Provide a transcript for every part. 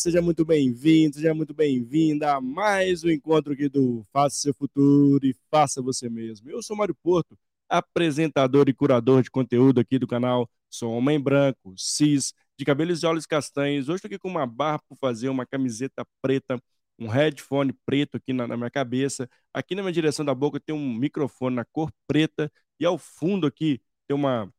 Seja muito bem-vindo, seja muito bem-vinda a mais um encontro aqui do Faça Seu Futuro e Faça Você Mesmo. Eu sou Mário Porto, apresentador e curador de conteúdo aqui do canal. Sou homem branco, cis, de cabelos e olhos castanhos. Hoje estou aqui com uma barra para fazer uma camiseta preta, um headphone preto aqui na, na minha cabeça. Aqui na minha direção da boca tem um microfone na cor preta e ao fundo aqui tem uma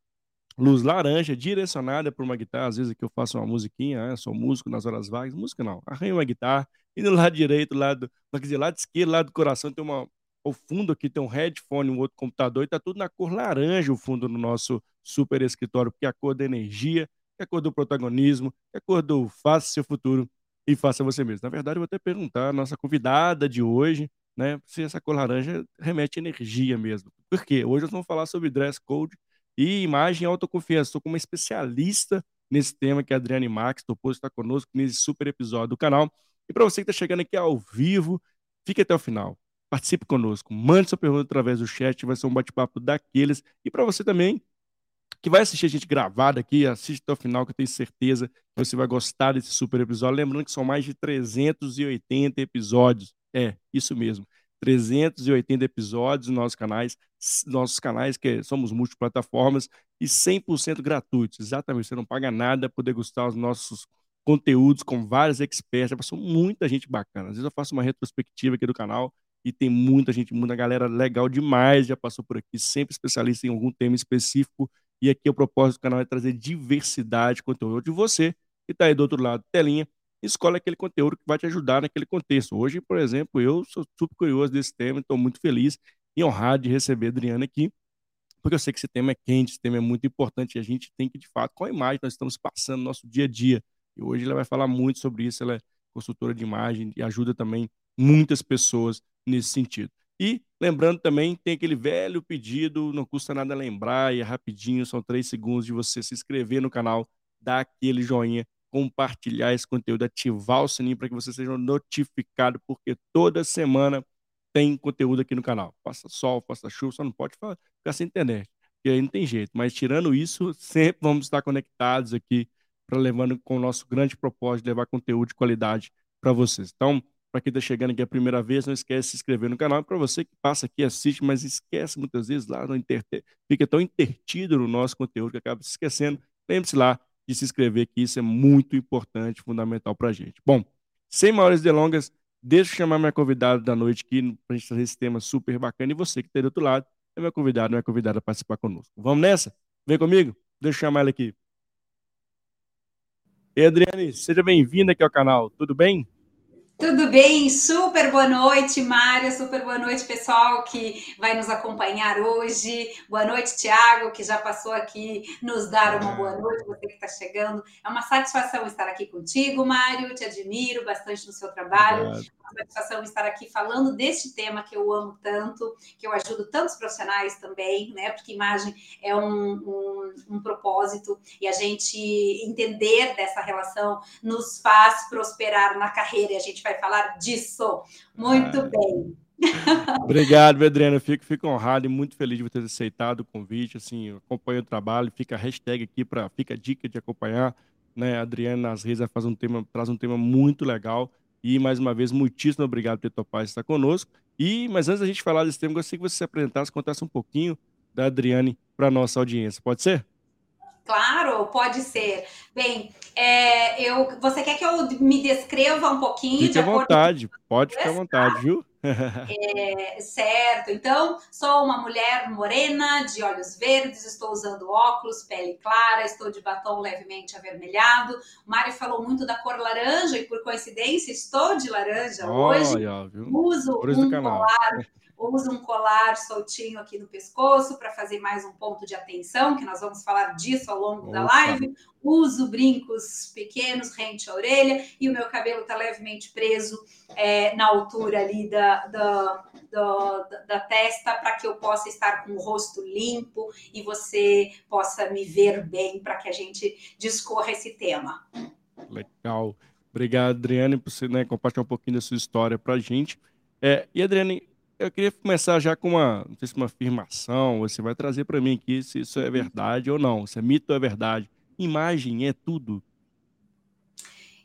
luz laranja direcionada para uma guitarra. Às vezes aqui eu faço uma musiquinha, né? sou músico nas horas vagas. Música não, arranho uma guitarra. E no lado direito, lado, quer dizer, lado esquerdo, lado do coração, tem uma. O fundo aqui tem um headphone, um outro computador, e tá tudo na cor laranja o fundo do nosso super escritório, porque é a cor da energia, é a cor do protagonismo, é a cor do faça seu futuro e faça você mesmo. Na verdade, eu vou até perguntar a nossa convidada de hoje, né, se essa cor laranja remete energia mesmo. Por quê? Hoje nós vamos falar sobre dress code e imagem e autoconfiança. Estou com uma especialista nesse tema, que é a Adriane Max, topou estar conosco nesse super episódio do canal. E para você que está chegando aqui ao vivo, fique até o final. Participe conosco, mande sua pergunta através do chat, vai ser um bate-papo daqueles. E para você também, que vai assistir a gente gravado aqui, assiste até o final, que eu tenho certeza que você vai gostar desse super episódio. Lembrando que são mais de 380 episódios. É, isso mesmo. 380 episódios nos nossos canais, nossos canais que somos multiplataformas e 100% gratuitos. Exatamente, você não paga nada para degustar os nossos conteúdos com vários experts. Já passou muita gente bacana. Às vezes eu faço uma retrospectiva aqui do canal e tem muita gente, muita galera legal demais já passou por aqui, sempre especialista em algum tema específico. E aqui o propósito do canal é trazer diversidade de conteúdo de você que está aí do outro lado da telinha escolhe aquele conteúdo que vai te ajudar naquele contexto. Hoje, por exemplo, eu sou super curioso desse tema, estou muito feliz e honrado de receber a Adriana aqui, porque eu sei que esse tema é quente, esse tema é muito importante e a gente tem que, de fato, qual imagem nós estamos passando no nosso dia a dia. E hoje ela vai falar muito sobre isso, ela é consultora de imagem e ajuda também muitas pessoas nesse sentido. E lembrando também, tem aquele velho pedido, não custa nada lembrar, e é rapidinho, são três segundos de você se inscrever no canal, dar aquele joinha compartilhar esse conteúdo, ativar o sininho para que você seja notificado, porque toda semana tem conteúdo aqui no canal. Passa sol, passa chuva, só não pode ficar sem internet, porque aí não tem jeito. Mas tirando isso, sempre vamos estar conectados aqui para levando com o nosso grande propósito de levar conteúdo de qualidade para vocês. Então, para quem está chegando aqui a primeira vez, não esquece de se inscrever no canal. Para você que passa aqui, assiste, mas esquece muitas vezes lá no inter... fica tão intertido no nosso conteúdo que acaba se esquecendo. Lembre-se lá, se inscrever, que isso é muito importante, fundamental para a gente. Bom, sem maiores delongas, deixa eu chamar minha convidada da noite aqui para a gente trazer esse tema super bacana. E você que está do outro lado é meu convidado, minha convidada a participar conosco. Vamos nessa? Vem comigo? Deixa eu chamar ela aqui. E Adriane, seja bem-vinda aqui ao canal. Tudo bem? Tudo bem? Super boa noite, Mária. Super boa noite, pessoal que vai nos acompanhar hoje. Boa noite, Tiago, que já passou aqui nos dar uma boa noite. Você que está chegando. É uma satisfação estar aqui contigo, Mário. Te admiro bastante no seu trabalho. Obrigado satisfação estar aqui falando deste tema que eu amo tanto, que eu ajudo tantos profissionais também, né? Porque imagem é um, um, um propósito e a gente entender dessa relação nos faz prosperar na carreira e a gente vai falar disso. Muito ah. bem. Obrigado, Adriana. Fico, fico honrado e muito feliz de ter aceitado o convite. Assim, acompanho o trabalho, fica a hashtag aqui para fica a dica de acompanhar. Né, a Adriana nas redes faz um tema, traz um tema muito legal e mais uma vez, muitíssimo obrigado por ter topado estar conosco. E, mas antes da gente falar desse tema, gostaria que você se apresentasse, contasse um pouquinho da Adriane para nossa audiência. Pode ser? Claro, pode ser. Bem, é, eu, você quer que eu me descreva um pouquinho? Fique à vontade, pode ficar à vontade, viu? É, certo, então sou uma mulher morena, de olhos verdes, estou usando óculos, pele clara, estou de batom levemente avermelhado. O Mário falou muito da cor laranja e por coincidência estou de laranja oh, hoje. Yeah, Uso um colar usa um colar soltinho aqui no pescoço para fazer mais um ponto de atenção, que nós vamos falar disso ao longo Opa. da live. Uso brincos pequenos rente à orelha e o meu cabelo está levemente preso é, na altura ali da, da, da, da testa para que eu possa estar com o rosto limpo e você possa me ver bem para que a gente discorra esse tema. Legal. Obrigado, Adriane, por você né, compartilhar um pouquinho da sua história para a gente. É, e, Adriane, eu queria começar já com uma, não sei se uma afirmação, você vai trazer para mim aqui se isso é verdade ou não, se é mito ou é verdade. Imagem é tudo.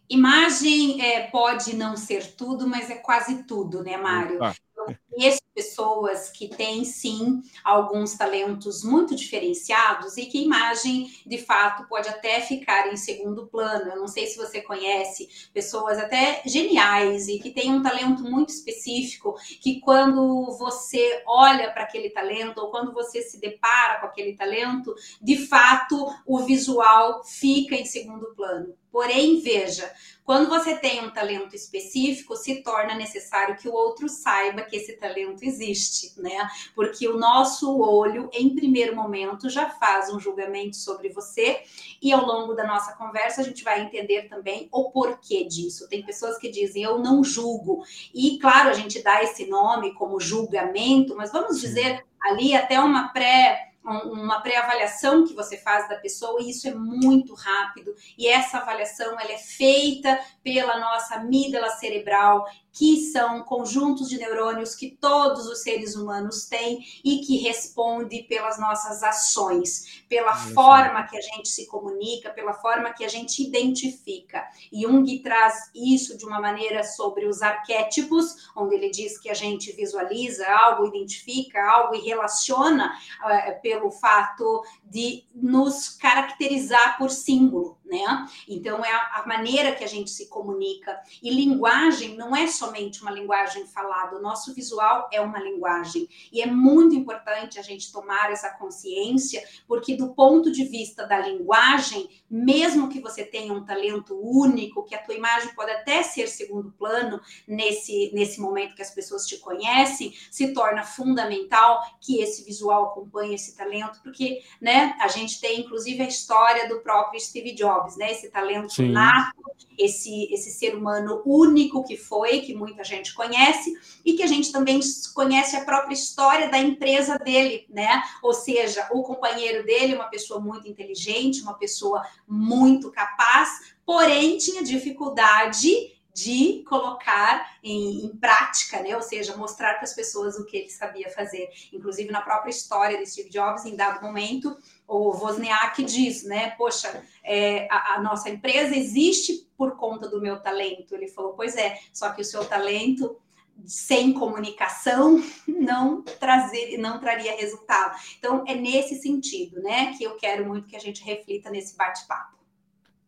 Imagem é, pode não ser tudo, mas é quase tudo, né, Mário? Ah. Eu conheço pessoas que têm, sim, alguns talentos muito diferenciados e que imagem, de fato, pode até ficar em segundo plano. Eu não sei se você conhece pessoas até geniais e que têm um talento muito específico, que quando você olha para aquele talento ou quando você se depara com aquele talento, de fato, o visual fica em segundo plano. Porém, veja, quando você tem um talento específico, se torna necessário que o outro saiba que esse talento existe, né? Porque o nosso olho, em primeiro momento, já faz um julgamento sobre você e ao longo da nossa conversa a gente vai entender também o porquê disso. Tem pessoas que dizem eu não julgo e claro a gente dá esse nome como julgamento, mas vamos dizer ali até uma pré uma pré-avaliação que você faz da pessoa e isso é muito rápido e essa avaliação ela é feita pela nossa amígdala cerebral que são conjuntos de neurônios que todos os seres humanos têm e que responde pelas nossas ações, pela forma que a gente se comunica, pela forma que a gente identifica. E Jung traz isso de uma maneira sobre os arquétipos, onde ele diz que a gente visualiza algo, identifica algo e relaciona uh, pelo fato de nos caracterizar por símbolo, né? Então é a, a maneira que a gente se comunica. E linguagem não é somente uma linguagem falada, o nosso visual é uma linguagem. E é muito importante a gente tomar essa consciência, porque do ponto de vista da linguagem, mesmo que você tenha um talento único, que a tua imagem pode até ser segundo plano nesse, nesse momento que as pessoas te conhecem, se torna fundamental que esse visual acompanhe esse talento, porque né, a gente tem inclusive a história do próprio Steve Jobs, né? Esse talento Sim. nato, esse, esse ser humano único que foi, que muita gente conhece, e que a gente também conhece a própria história da empresa dele, né? Ou seja, o companheiro dele, uma pessoa muito inteligente, uma pessoa muito capaz, porém tinha dificuldade de colocar em, em, prática, né? Ou seja, mostrar para as pessoas o que ele sabia fazer. Inclusive, na própria história de Steve Jobs, em dado momento, o Wozniak diz, né? Poxa, é, a, a, nossa empresa existe por conta do meu talento. Ele falou, pois é, só que o seu talento sem comunicação não trazer, não traria resultado. Então, é nesse sentido, né? Que eu quero muito que a gente reflita nesse bate-papo.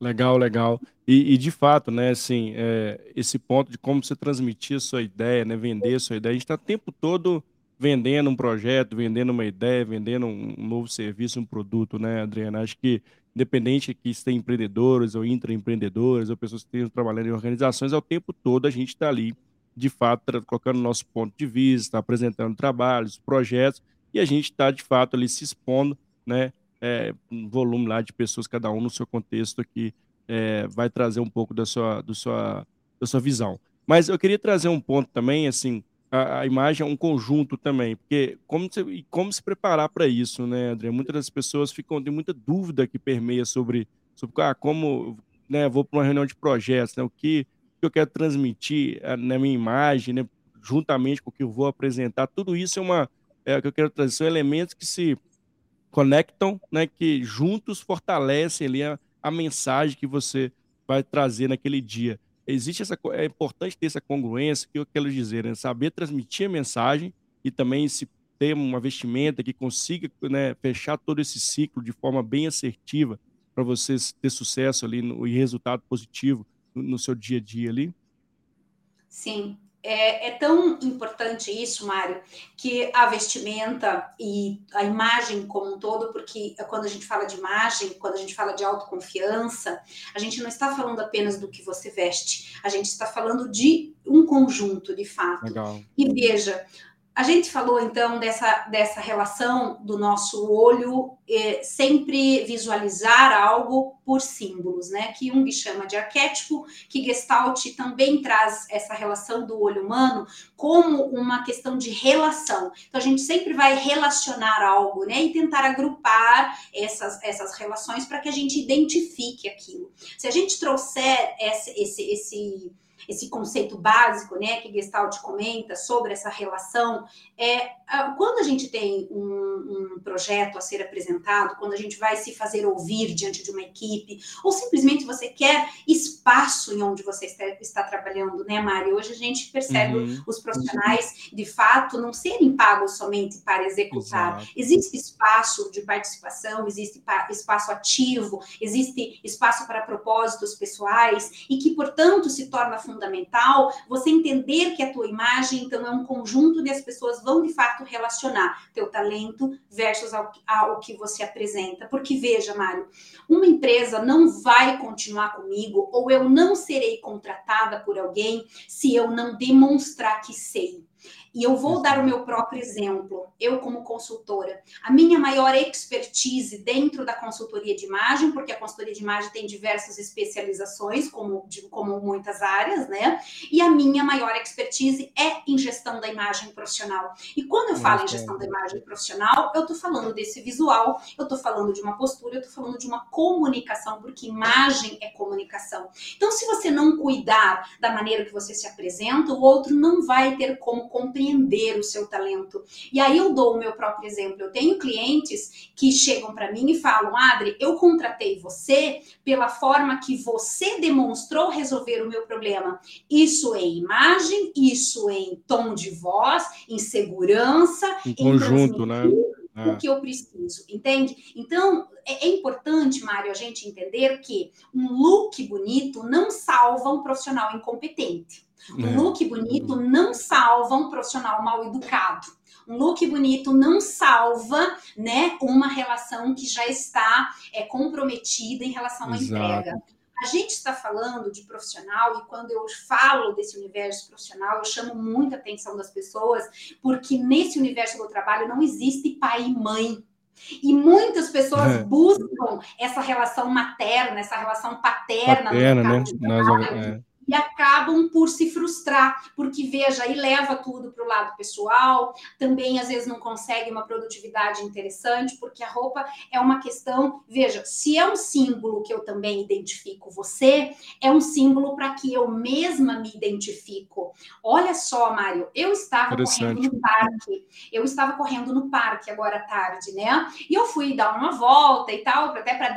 Legal, legal. E, e, de fato, né, assim, é, esse ponto de como você transmitir a sua ideia, né, vender a sua ideia, a gente está o tempo todo vendendo um projeto, vendendo uma ideia, vendendo um, novo serviço, um produto, né, Adriana? Acho que, independente que se tem empreendedores ou intraempreendedores ou pessoas que estejam trabalhando em organizações, ao tempo todo a gente está ali, de fato, colocando nosso ponto de vista, apresentando trabalhos, projetos, e a gente está, de fato, ali se expondo, né, é, um volume lá de pessoas, cada um no seu contexto aqui, é, vai trazer um pouco da sua, do sua, da sua visão. Mas eu queria trazer um ponto também, assim, a, a imagem é um conjunto também, porque como se, como se preparar para isso, né, André? Muitas das pessoas ficam, tem muita dúvida que permeia sobre, sobre ah, como, né, vou para uma reunião de projetos, né, o que, que eu quero transmitir ah, na minha imagem, né, juntamente com o que eu vou apresentar, tudo isso é uma, é que eu quero trazer, são elementos que se conectam, né, que juntos fortalecem ali a, a mensagem que você vai trazer naquele dia. Existe essa é importante ter essa congruência, que eu quero dizer, né, saber transmitir a mensagem e também se ter uma vestimenta que consiga né, fechar todo esse ciclo de forma bem assertiva para você ter sucesso ali no, e resultado positivo no, no seu dia a dia ali? Sim, é, é, tão importante isso, Mário, que a vestimenta e a imagem como um todo, porque quando a gente fala de imagem, quando a gente fala de autoconfiança, a gente não está falando apenas do que você veste, a gente está falando de um conjunto, de fato. Legal. E veja, a gente falou então dessa, dessa relação do nosso olho eh, sempre visualizar algo por símbolos, né? Que Jung chama de arquétipo, que Gestalt também traz essa relação do olho humano como uma questão de relação. Então a gente sempre vai relacionar algo, né? E tentar agrupar essas, essas relações para que a gente identifique aquilo. Se a gente trouxer esse, esse, esse esse conceito básico, né, que Gestalt comenta sobre essa relação, é quando a gente tem um, um, projeto a ser apresentado, quando a gente vai se fazer ouvir diante de uma equipe, ou simplesmente você quer espaço em onde você está, está trabalhando, né, Mari? Hoje a gente percebe uhum. os profissionais, de fato, não serem pagos somente para executar. Exato. Existe espaço de participação, existe espaço ativo, existe espaço para propósitos pessoais e que, portanto, se torna fundamental você entender que a tua imagem, então, é um conjunto de as pessoas vão de fato relacionar teu talento versus ao, ao que você apresenta. Porque veja, Mário, uma empresa não vai continuar comigo ou eu não serei contratada por alguém se eu não demonstrar que sei. E eu vou dar o meu próprio exemplo, eu como consultora. A minha maior expertise dentro da consultoria de imagem, porque a consultoria de imagem tem diversas especializações, como, como muitas áreas, né? E a minha maior expertise é em gestão da imagem profissional. E quando eu falo em gestão da imagem profissional, eu estou falando desse visual, eu estou falando de uma postura, eu estou falando de uma comunicação, porque imagem é comunicação. Então, se você não cuidar da maneira que você se apresenta, o outro não vai ter como compreender compreender o seu talento. E aí eu dou o meu próprio exemplo. Eu tenho clientes que chegam para mim e falam: Adri, eu contratei você pela forma que você demonstrou resolver o meu problema. Isso em imagem, isso em tom de voz, em segurança, em, em conjunto, né? o que eu preciso, entende? Então, é, é, importante, Mário, a gente entender que um look bonito não salva um profissional incompetente. Um é. look bonito não salva um profissional mal educado. Um look bonito não salva, né, uma relação que já está é, comprometida em relação à Exato. entrega. A gente está falando de profissional e quando eu falo desse universo profissional, eu chamo muita atenção das pessoas, porque nesse universo do trabalho não existe pai e mãe. E muitas pessoas é. buscam essa relação materna, essa relação paterna, paterna no né? Nós, é e acabam por se frustrar, porque veja, aí leva tudo para o lado pessoal, também às vezes não consegue uma produtividade interessante, porque a roupa é uma questão, veja, se é um símbolo que eu também identifico você, é um símbolo para que eu mesma me identifico. Olha só, Mário, eu estava correndo no parque, eu estava correndo no parque agora à tarde, né? E eu fui dar uma volta e tal, até para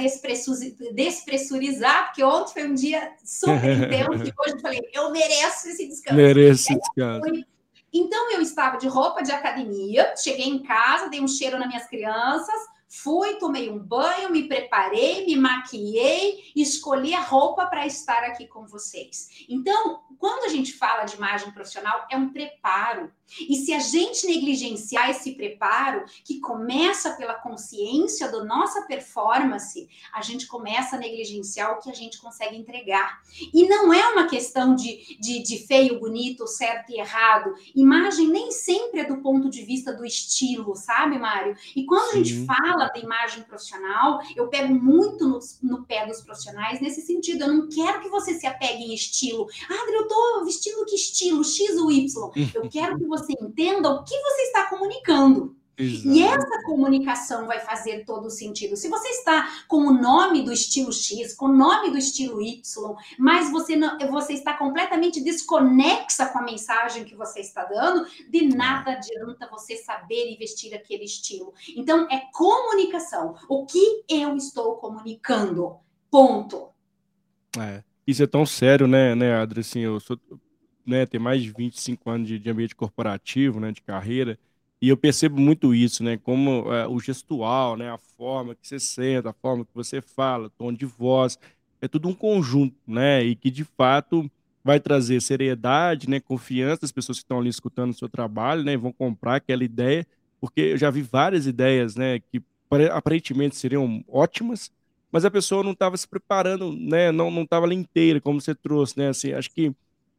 despressurizar, porque ontem foi um dia super intenso hoje, eu falei, eu mereço esse descanso. Mereço esse descanso. Então eu estava de roupa de academia, cheguei em casa, dei um cheiro nas minhas crianças, Fui, tomei um banho, me preparei, me maquiei, escolhi a roupa para estar aqui com vocês. Então, quando a gente fala de imagem profissional, é um preparo. E se a gente negligenciar esse preparo, que começa pela consciência da nossa performance, a gente começa a negligenciar o que a gente consegue entregar. E não é uma questão de, de, de feio, bonito, certo e errado. Imagem nem sempre é do ponto de vista do estilo, sabe, Mário? E quando Sim. a gente fala da imagem profissional, eu pego muito no, no, pé dos profissionais nesse sentido. Eu não quero que você se apegue em estilo. Ah, Adri, eu tô vestindo que estilo? X ou Y? Eu quero que você entenda o que você está comunicando. Exato. E essa comunicação vai fazer todo o sentido. Se você está com o nome do estilo X, com o nome do estilo Y, mas você, não, você está completamente desconexa com a mensagem que você está dando, de nada adianta você saber e vestir aquele estilo. Então, é comunicação. O que eu estou comunicando? Ponto. É. Isso é tão sério, né, né, Adri? Assim, eu sou, né, tenho mais de 25 anos de, de ambiente corporativo, né, de carreira. E eu percebo muito isso, né? Como é, o gestual, né? A forma que você senta, a forma que você fala, tom de voz, é tudo um conjunto, né? E que de fato vai trazer seriedade, né? Confiança das pessoas que estão ali escutando o seu trabalho, né? Vão comprar aquela ideia, porque eu já vi várias ideias, né? Que aparentemente seriam ótimas, mas a pessoa não estava se preparando, né? Não não estava ali inteira, como você trouxe, né? Assim, acho que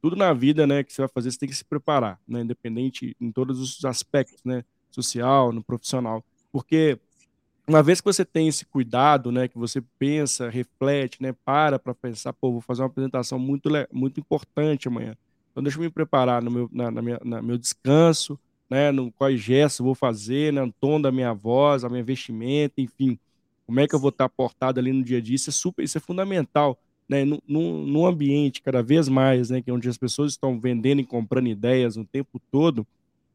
tudo na vida, né, que você vai fazer, você tem que se preparar, né, independente em todos os aspectos, né, social, no profissional, porque uma vez que você tem esse cuidado, né, que você pensa, reflete, né, para para pensar, pô, vou fazer uma apresentação muito muito importante amanhã, então deixa eu me preparar no meu na, na minha na meu descanso, né, no quais gestos vou fazer, né, no tom da minha voz, a minha vestimenta, enfim, como é que eu vou estar portado ali no dia a dia, isso é super, isso é fundamental né, num, ambiente cada vez mais, né, onde as pessoas estão vendendo e comprando ideias o tempo todo,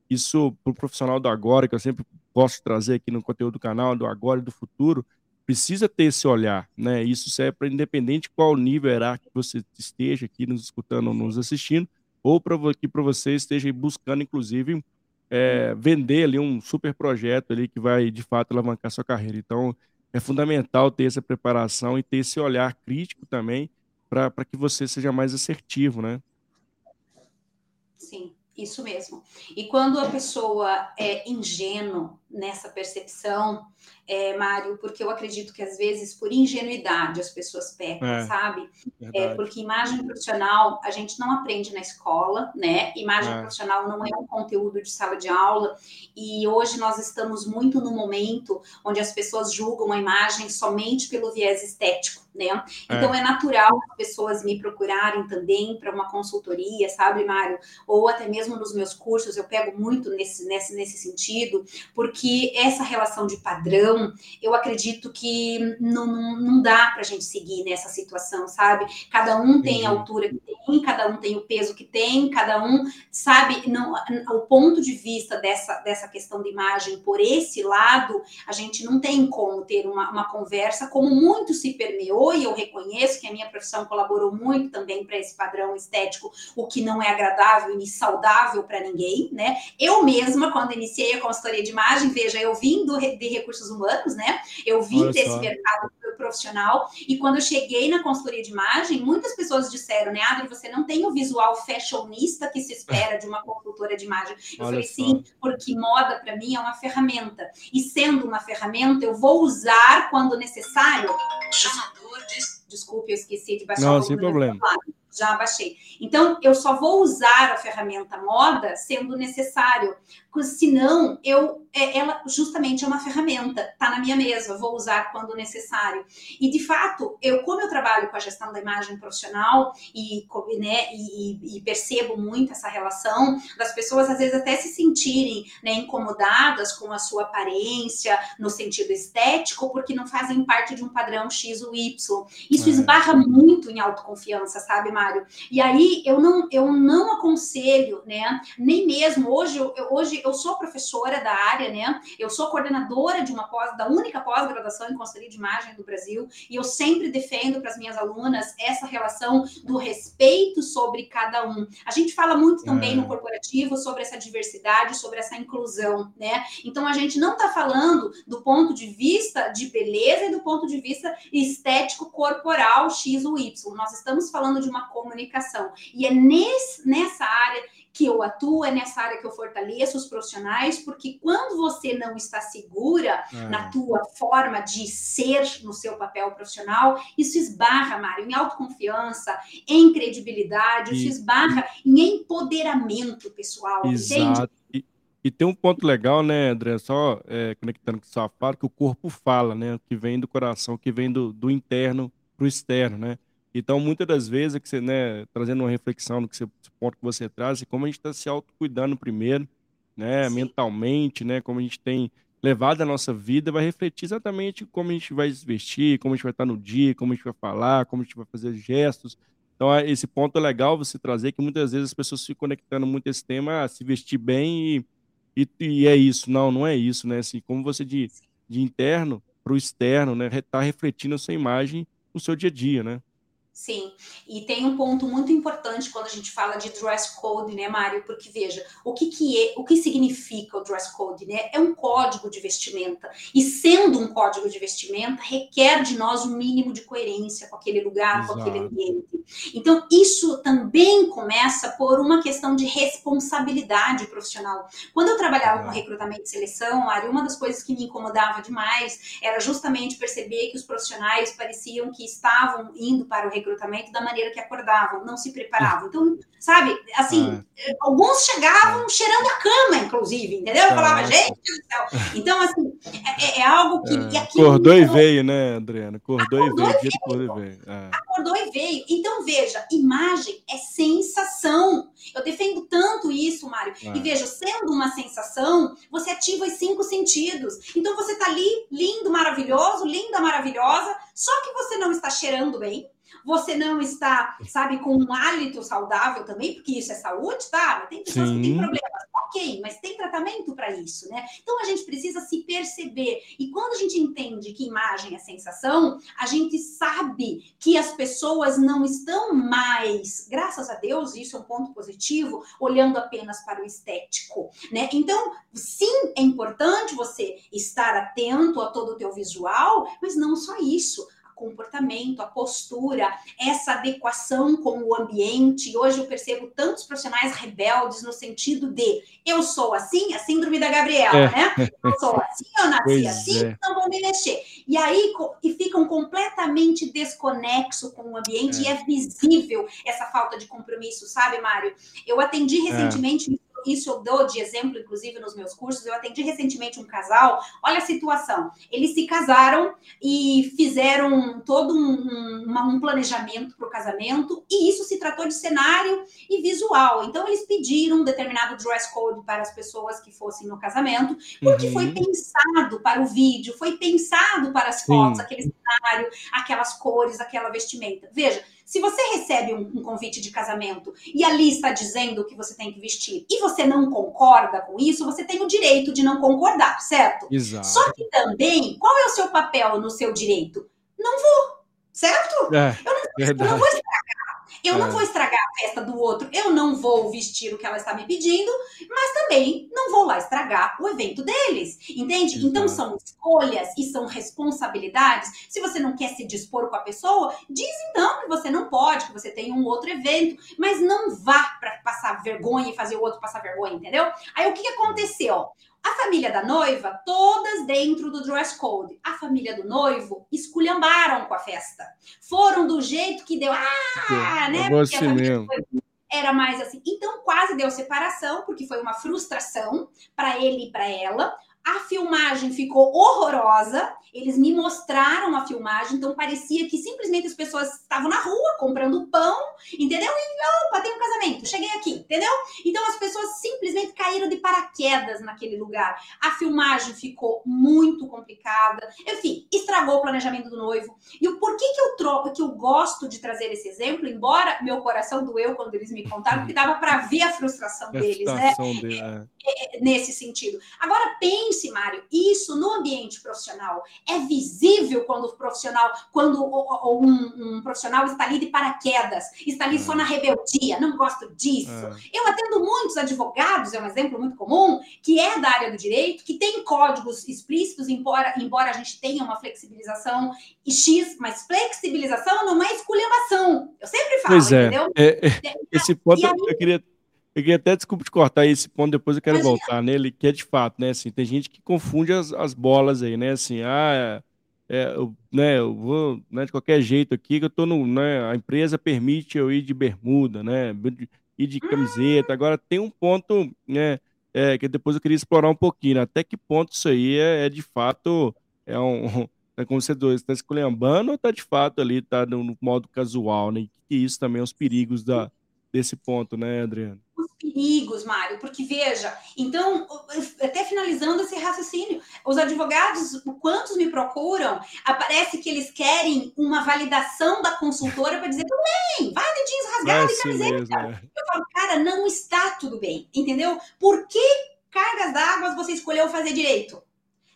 isso para o profissional do agora, que eu sempre gosto de trazer aqui no conteúdo do canal, do agora e do futuro, precisa ter esse olhar, né? Isso serve para independente qual nível que você esteja aqui nos escutando ou nos assistindo, ou para que para você esteja buscando, inclusive, é, vender ali um super projeto ali que vai de fato alavancar sua carreira. Então, é fundamental ter essa preparação e ter esse olhar crítico também para que você seja mais assertivo, né? Sim, isso mesmo. E quando a pessoa é ingênua nessa percepção, é, Mário, porque eu acredito que às vezes por ingenuidade as pessoas pecam, é, sabe? É, porque imagem profissional a gente não aprende na escola, né? Imagem é. profissional não é um conteúdo de sala de aula e hoje nós estamos muito no momento onde as pessoas julgam a imagem somente pelo viés estético, né? É. Então é, natural as pessoas me procurarem também para uma consultoria, sabe, Mário? Ou até mesmo nos meus cursos eu pego muito nesse, nesse, nesse sentido, porque essa relação de padrão então, eu acredito que não, não dá para a gente seguir nessa situação, sabe? Cada um tem a altura que tem, cada um tem o peso que tem, cada um sabe. Não, o ponto de vista dessa, dessa questão de imagem por esse lado, a gente não tem como ter uma, uma conversa, como muito se permeou, e eu reconheço que a minha profissão colaborou muito também para esse padrão estético, o que não é agradável e saudável para ninguém, né? Eu mesma, quando iniciei a consultoria de imagem, veja, eu vim do, de recursos humanos anos, né? Eu vim desse só. mercado profissional e quando eu cheguei na consultoria de imagem, muitas pessoas disseram, né, Adri, você não tem o visual fashionista que se espera de uma consultora de imagem. Eu Olha falei, só. sim, porque moda para mim é uma ferramenta. E sendo uma ferramenta, eu vou usar quando necessário. Chamador de... Desculpe, eu esqueci de baixar não, o sem problema. Já baixei. Então, eu só vou usar a ferramenta moda sendo necessário senão eu é, ela justamente é uma ferramenta, tá na minha mesa, vou usar quando necessário. E de fato, eu como eu trabalho com a gestão da imagem profissional e, né, e, e percebo muito essa relação das pessoas às vezes até se sentirem né, incomodadas com a sua aparência no sentido estético, porque não fazem parte de um padrão X ou Y. Isso é. esbarra muito em autoconfiança, sabe, Mário? E aí eu não eu não aconselho, né? Nem mesmo hoje eu, hoje eu sou professora da área, né? Eu sou coordenadora de uma pós, da única pós-graduação em consultoria de imagem do Brasil, e eu sempre defendo para as minhas alunas essa relação do respeito sobre cada um. A gente fala muito também é. no corporativo sobre essa diversidade, sobre essa inclusão, né? Então a gente não está falando do ponto de vista de beleza e do ponto de vista estético corporal X ou Y. Nós estamos falando de uma comunicação. E é nesse, nessa área que eu atuo, é nessa área que eu fortaleço os profissionais, porque quando você não está segura é. na tua forma de ser no seu papel profissional, isso esbarra, Mário, em autoconfiança, em credibilidade, e... isso esbarra em empoderamento pessoal, Exato. entende? E, e tem um ponto legal, né, André, só é, conectando com o sua fala, que o corpo fala, né, que vem do coração, que vem do, do interno para o externo, né? Então, muitas das vezes, é que você, né, trazendo uma reflexão no que você, ponto que você traz, e como a gente está se autocuidando primeiro, né, Sim. mentalmente, né, como a gente tem levado a nossa vida, vai refletir exatamente como a gente vai se vestir, como a gente vai estar no dia, como a gente vai falar, como a gente vai fazer gestos. Então, esse ponto é legal você trazer, que muitas vezes as pessoas se conectando muito a esse tema, a se vestir bem e, e, e é isso. Não, não é isso, né? Assim, como você de, de interno para o externo, né? Está refletindo a sua imagem no seu dia a dia, né? Sim, e tem um ponto muito importante quando a gente fala de dress code, né, Mário? Porque veja, o que, que é, o que significa o dress code, né? É um código de vestimenta. E sendo um código de vestimenta, requer de nós um mínimo de coerência com aquele lugar, Exato. com aquele ambiente. Então, isso também começa por uma questão de responsabilidade profissional. Quando eu trabalhava com recrutamento e seleção, Mário, uma das coisas que me incomodava demais era justamente perceber que os profissionais pareciam que estavam indo para o recrutamento recrutamento da maneira que acordavam, não se preparavam. Então, sabe, assim, é. alguns chegavam é. cheirando a cama, inclusive, entendeu? Eu falava, gente Então, assim, é, é algo que. É. Acordou e veio, né, Adriana? Acordou, acordou e veio. E veio. E veio. É. Acordou e veio. Então, veja, imagem é sensação. Eu defendo tanto isso, Mário. E é. veja, sendo uma sensação, você ativa os cinco sentidos. Então, você tá ali, lindo, maravilhoso, linda, maravilhosa, só que você não está cheirando bem você não está, sabe, com um hálito saudável também, porque isso é saúde, tá? Tem pessoas Sim. que têm problemas, ok, mas tem tratamento para isso, né? Então a gente precisa se perceber. E quando a gente entende que imagem é sensação, a gente sabe que as pessoas não estão mais, graças a Deus, isso é um ponto positivo, olhando apenas para o estético, né? Então, sim, é importante você estar atento a todo o teu visual, mas não só isso comportamento, a postura, essa adequação com o ambiente. Hoje eu percebo tantos profissionais rebeldes no sentido de eu sou assim, a síndrome da Gabriela, é. né? Eu sou assim, eu nasci pois assim, é. não vou me mexer. E aí e ficam completamente desconexo com o ambiente é. e é visível essa falta de compromisso, sabe, Mário? Eu atendi é. recentemente isso eu dou de exemplo, inclusive, nos meus cursos. Eu atendi recentemente um casal. Olha a situação. Eles se casaram e fizeram todo um, um, um planejamento para o casamento, e isso se tratou de cenário e visual. Então, eles pediram um determinado dress code para as pessoas que fossem no casamento, porque uhum. foi pensado para o vídeo, foi pensado para as fotos, Sim. aquele cenário, aquelas cores, aquela vestimenta. Veja se você recebe um, um, convite de casamento e ali está dizendo que você tem que vestir e você não concorda com isso, você tem o direito de não concordar, certo? Exato. Só que também, qual é o seu papel no seu direito? Não vou, certo? É, eu, não, eu não vou eu é. não vou estragar a festa do outro, eu não vou vestir o que ela está me pedindo, mas também não vou lá estragar o evento deles, entende? Exato. Então são escolhas e são responsabilidades. Se você não quer se dispor com a pessoa, diz então que você não pode, que você tem um outro evento, mas não vá para passar vergonha e fazer o outro passar vergonha, entendeu? Aí o que, que aconteceu? A família da noiva, todas dentro do dress code. A família do noivo esculhambaram com a festa. Foram do jeito que deu. Ah, né? Porque a família foi, era mais assim. Então quase deu separação, porque foi uma frustração para ele e para ela. A filmagem ficou horrorosa. Eles me mostraram a filmagem, então parecia que simplesmente as pessoas estavam na rua comprando pão, entendeu? E opa, tem um casamento, cheguei aqui, entendeu? Então as pessoas simplesmente caíram de paraquedas naquele lugar. A filmagem ficou muito complicada. Enfim, estragou o planejamento do noivo. E o porquê que eu troco, que eu gosto de trazer esse exemplo, embora meu coração doeu quando eles me contaram, porque dava para ver a frustração deles, né? Dele, é. É, é, nesse sentido. Agora pense Mário, isso no ambiente profissional é visível quando o profissional, quando um, um profissional está ali de paraquedas, está ali é. só na rebeldia, não gosto disso. É. Eu atendo muitos advogados, é um exemplo muito comum, que é da área do direito, que tem códigos explícitos, embora, embora a gente tenha uma flexibilização e X, mas flexibilização não é esculhambação. Eu sempre falo, pois é. entendeu? É, é, esse ponto aí, eu queria eu queria até, desculpa te cortar esse ponto, depois eu quero voltar nele, que é de fato, né, assim, tem gente que confunde as, as bolas aí, né, assim, ah, é, é, eu, né, eu vou, né, de qualquer jeito aqui, que eu tô no, né, a empresa permite eu ir de bermuda, né, ir de camiseta, agora tem um ponto, né, é, que depois eu queria explorar um pouquinho, né, até que ponto isso aí é, é de fato, é um, é como você está esculhambando ou está de fato ali, está no, no, modo casual, né, e isso também é os perigos da, desse ponto, né, Adriano? os perigos, Mário, porque veja, então, até finalizando esse raciocínio, os advogados, quantos me procuram, aparece que eles querem uma validação da consultora para dizer, tudo bem, vai de jeans rasgado é e camiseta. Mesmo, é. Eu falo, cara, não está tudo bem, entendeu? Por que cargas d'água você escolheu fazer direito?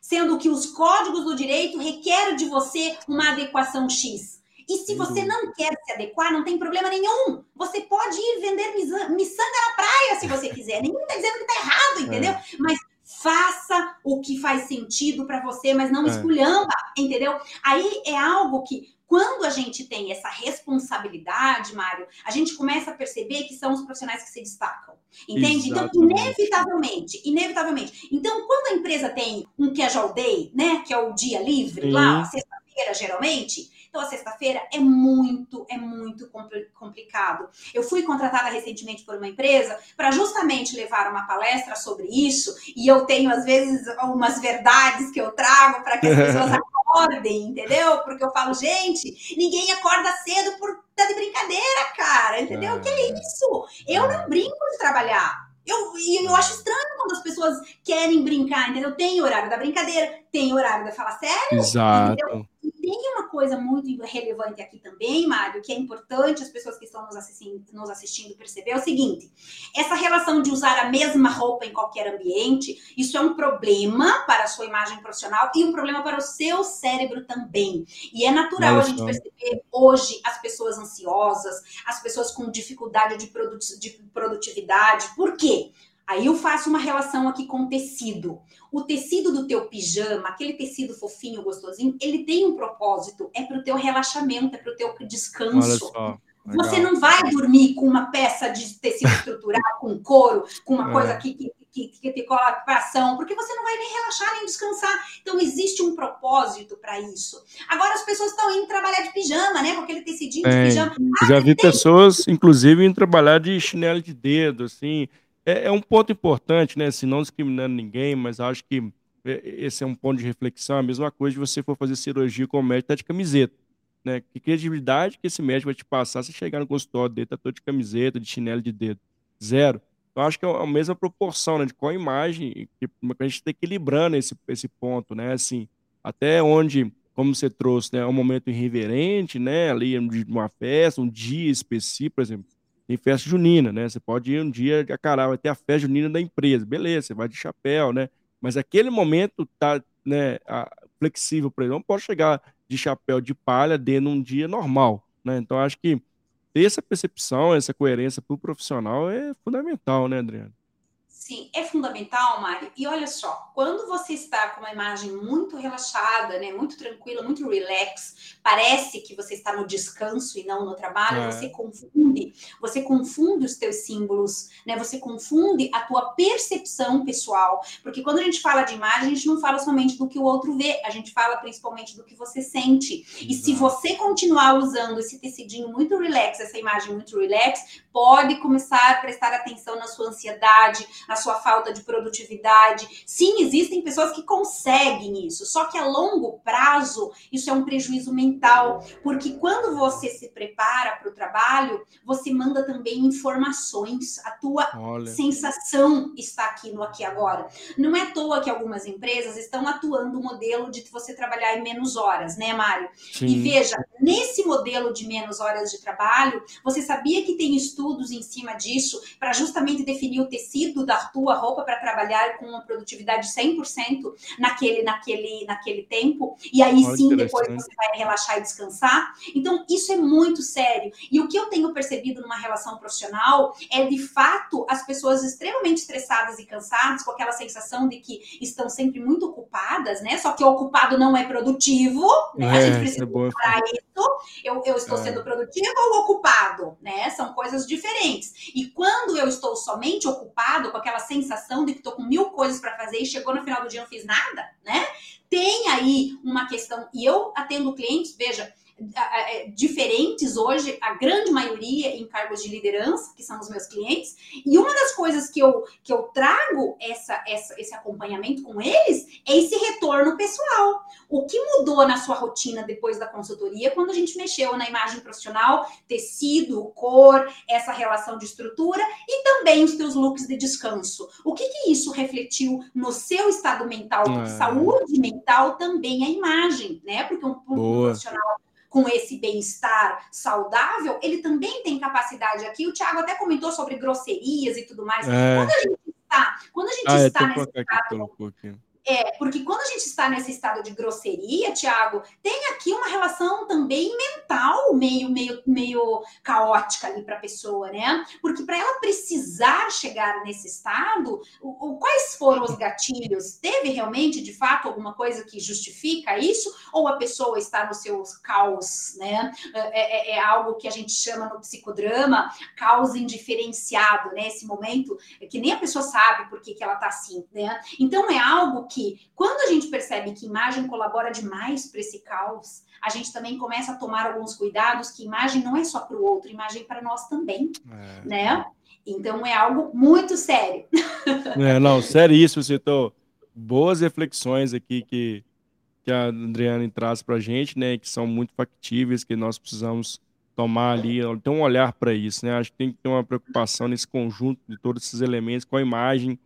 Sendo que os códigos do direito requerem de você uma adequação X. E se você não quer se adequar, não tem problema nenhum. Você pode ir vender miçanga na praia se você quiser. Ninguém está dizendo que está errado, é. entendeu? É. Mas faça o que faz sentido para você, mas não é. esculhamba, entendeu? Aí é algo que quando a gente tem essa responsabilidade, Mário, a gente começa a perceber que são os profissionais que se destacam. Entende? Então, Exatamente. Então, inevitavelmente, inevitavelmente. Então, quando a empresa tem um casual day, né, que é o dia livre, Sim. lá, sexta-feira, geralmente, então, a sexta-feira é muito, é muito complicado. Eu fui contratada recentemente por uma empresa para justamente levar uma palestra sobre isso, e eu tenho, às vezes, algumas verdades que eu trago para que as pessoas acordem, entendeu? Porque eu falo, gente, ninguém acorda cedo por tá de brincadeira, cara, entendeu? O que é isso? Eu não brinco de trabalhar. Eu, eu acho estranho quando as pessoas querem brincar, entendeu? Tem horário da brincadeira, tem horário da falar sério. Exato. Entendeu? Tem uma coisa muito relevante aqui também, Mário, que é importante as pessoas que estão nos assistindo, nos assistindo perceber, é o seguinte: essa relação de usar a mesma roupa em qualquer ambiente, isso é um problema para a sua imagem profissional e um problema para o seu cérebro também. E é natural a gente perceber hoje as pessoas ansiosas, as pessoas com dificuldade de, produtividade. Por quê? Aí eu faço uma relação aqui com o tecido. O tecido do teu pijama, aquele tecido fofinho, gostosinho, ele tem um propósito, é para o teu relaxamento, é para o teu descanso. Você não vai dormir com uma peça de tecido estrutural, com couro, com uma é. coisa que, que, que, que te coloca para ação, porque você não vai nem relaxar nem descansar. Então, existe um propósito para isso. Agora, as pessoas estão indo trabalhar de pijama, né? Com aquele tecidinho de pijama. Ah, já vi tem... pessoas, inclusive, indo trabalhar de chinelo de dedo, assim. É, é, um ponto importante, né? Assim, não discriminando ninguém, mas acho que é, esse é um ponto de reflexão. A mesma coisa de você for fazer cirurgia com o médico tá de camiseta. Né? Que credibilidade que esse médico vai te passar se chegar no consultório dele, tá todo de camiseta, de chinelo de dedo? Zero. Então, acho que é a mesma proporção, né? De qual imagem que a gente está equilibrando esse, esse ponto, né? Assim, até onde, como você trouxe, né? Um momento irreverente, né? Ali, de uma festa, um dia específico, por exemplo tem festa junina, né? Você pode ir um dia, cara, vai ter a festa junina da empresa, beleza, você vai de chapéu, né? Mas aquele momento tá, né, flexível para ele, não pode chegar de chapéu de palha dentro de um dia normal, né? Então acho que ter essa percepção, essa coerência para o profissional é fundamental, né, Adriano? Sim, é fundamental, Mari. E olha só, quando você está com uma imagem muito relaxada, né, muito tranquila, muito relax, parece que você está no descanso e não no trabalho, é. você confunde, você confunde os teus símbolos, né? Você confunde a tua percepção pessoal, porque quando a gente fala de imagem, a gente não fala somente do que o outro vê, a gente fala principalmente do que você sente. Exato. E se você continuar usando esse tecidinho muito relax, essa imagem muito relax, pode começar a prestar atenção na sua ansiedade, na sua falta de produtividade. Sim, existem pessoas que conseguem isso, só que a longo prazo isso é um prejuízo mental, porque quando você se prepara para o trabalho, você manda também informações, a tua Olha. sensação está aqui no aqui agora. Não é à toa que algumas empresas estão atuando o modelo de você trabalhar em menos horas, né, Mário? Sim. E veja, nesse modelo de menos horas de trabalho, você sabia que tem estudos em cima disso para justamente definir o tecido da tua roupa para trabalhar com uma produtividade 100% naquele, naquele, naquele tempo, e aí Olha sim depois você vai relaxar e descansar. Então, isso é muito sério. E o que eu tenho percebido numa relação profissional é, de fato, as pessoas extremamente estressadas e cansadas, com aquela sensação de que estão sempre muito ocupadas, né? Só que o ocupado não é produtivo, né? É, a gente precisa é isso. Eu, eu estou é. sendo produtivo ou ocupado, né? São coisas diferentes. E quando eu estou somente ocupado, com aquela sensação de que estou com mil coisas para fazer e chegou no final do dia e não fiz nada, né? Tem aí uma questão, e eu atendo clientes, veja, diferentes hoje, a grande maioria em cargos de liderança, que são os meus clientes, e uma das coisas que eu, que eu trago essa, essa, esse acompanhamento com eles é esse retorno pessoal. O que mudou na sua rotina depois da consultoria quando a gente mexeu na imagem profissional, tecido, cor, essa relação de estrutura e também os teus looks de descanso. O que, que isso refletiu no seu estado mental? Porque é. saúde mental também é imagem, né? Porque um, um profissional com esse bem-estar saudável, ele também tem capacidade aqui. O Thiago até comentou sobre grosserias e tudo mais. É. Quando a gente está, quando a gente ah, está nesse estado, é, porque quando a gente está nesse estado de grosseria, Tiago, tem aqui uma relação também mental meio, meio, meio caótica ali para a pessoa, né? Porque para ela precisar chegar nesse estado, o, o, quais foram os gatilhos? Teve realmente, de fato, alguma coisa que justifica isso? Ou a pessoa está no seu caos, né? É, é, é algo que a gente chama no psicodrama caos indiferenciado, né? Esse momento que nem a pessoa sabe por que, que ela está assim, né? Então é algo que, quando a gente percebe que imagem colabora demais para esse caos, a gente também começa a tomar alguns cuidados que imagem não é só para o outro, imagem para nós também, é. né? Então é algo muito sério. É, não, seríssimo, você tô boas reflexões aqui que, que a Adriane traz para a gente, né? Que são muito factíveis, que nós precisamos tomar ali, ter um olhar para isso, né? Acho que tem que ter uma preocupação nesse conjunto de todos esses elementos, com a imagem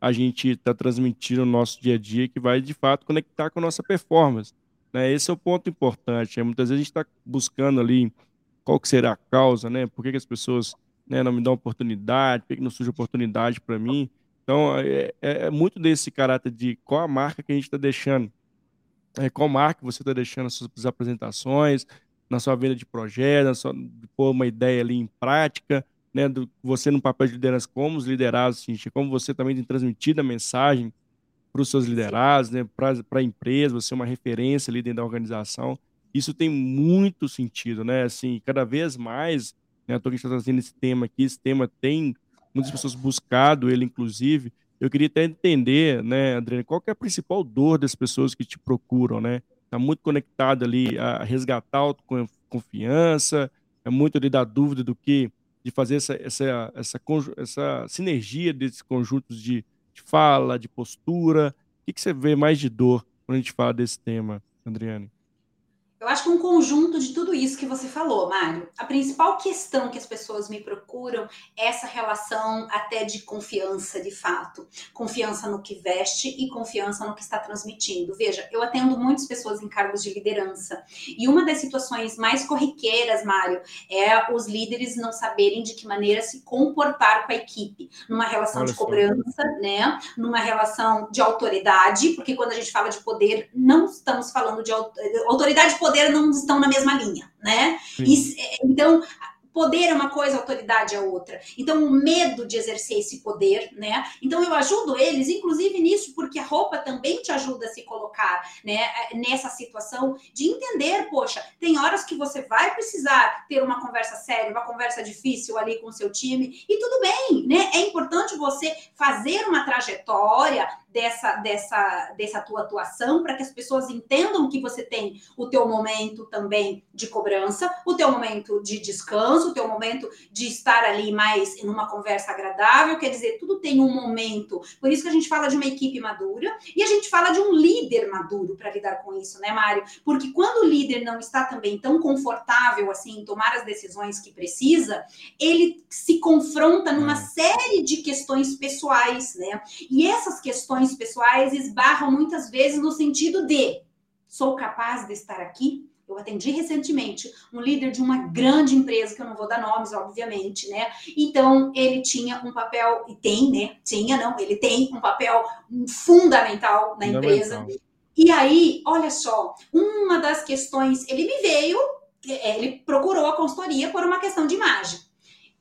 a gente está transmitindo no nosso dia a dia, que vai de fato conectar com a nossa performance. Né? Esse é o ponto importante. Né? Muitas vezes a gente está buscando ali qual que será a causa, né? Por que, que as pessoas né, não me dão oportunidade, por que, que não surge oportunidade para mim? Então, é, é, é, muito desse caráter de qual a marca que a gente está deixando, é, qual marca você está deixando nas suas apresentações, na sua venda de projeto, na sua, de pôr uma ideia ali em prática, né, do, você no papel de liderança, como os liderados, assim, como você também tem transmitido a mensagem para os seus liderados, né, para a empresa, você é uma referência ali dentro da organização. Isso tem muito sentido, né? Assim, cada vez mais, né, a gente está trazendo esse tema aqui, esse tema tem muitas pessoas buscado ele, inclusive. Eu queria até entender, né, Adriane, qual é a principal dor das pessoas que te procuram, né? Está muito conectado ali a resgatar a confiança, é muito ali da dúvida do que de fazer essa, essa, essa, essa sinergia desses conjuntos de, de fala, de postura. O que, que você vê mais de dor quando a gente fala desse tema, Adriane? Eu acho que um conjunto de tudo isso que você falou, Mário. A principal questão que as pessoas me procuram é essa relação até de confiança, de fato. Confiança no que veste e confiança no que está transmitindo. Veja, eu atendo muitas pessoas em cargos de liderança. E uma das situações mais corriqueiras, Mário, é os líderes não saberem de que maneira se comportar com a equipe. Numa relação Olha de cobrança, né? Numa relação de autoridade, porque quando a gente fala de poder, não estamos falando de autoridade poder não estão na mesma linha, né? E, então, Poder é uma coisa, autoridade é outra. Então, o medo de exercer esse poder, né? Então, eu ajudo eles, inclusive nisso, porque a roupa também te ajuda a se colocar, né? Nessa situação de entender, poxa, tem horas que você vai precisar ter uma conversa séria, uma conversa difícil ali com o seu time, e tudo bem, né? É importante você fazer uma trajetória dessa, dessa, dessa tua atuação para que as pessoas entendam que você tem o teu momento também de cobrança, o teu momento de descanso, o teu momento de estar ali mais em uma conversa agradável, quer dizer, tudo tem um momento. Por isso que a gente fala de uma equipe madura e a gente fala de um líder maduro para lidar com isso, né, Mário? Porque quando o líder não está também tão confortável assim em tomar as decisões que precisa, ele se confronta numa hum. série de questões pessoais, né? E essas questões pessoais esbarram muitas vezes no sentido de sou capaz de estar aqui? Eu atendi recentemente um líder de uma grande empresa, que eu não vou dar nomes, obviamente, né? Então, ele tinha um papel, e tem, né? Tinha, não, ele tem um papel fundamental na empresa. E aí, olha só, uma das questões, ele me veio, é, ele procurou a consultoria por uma questão de imagem.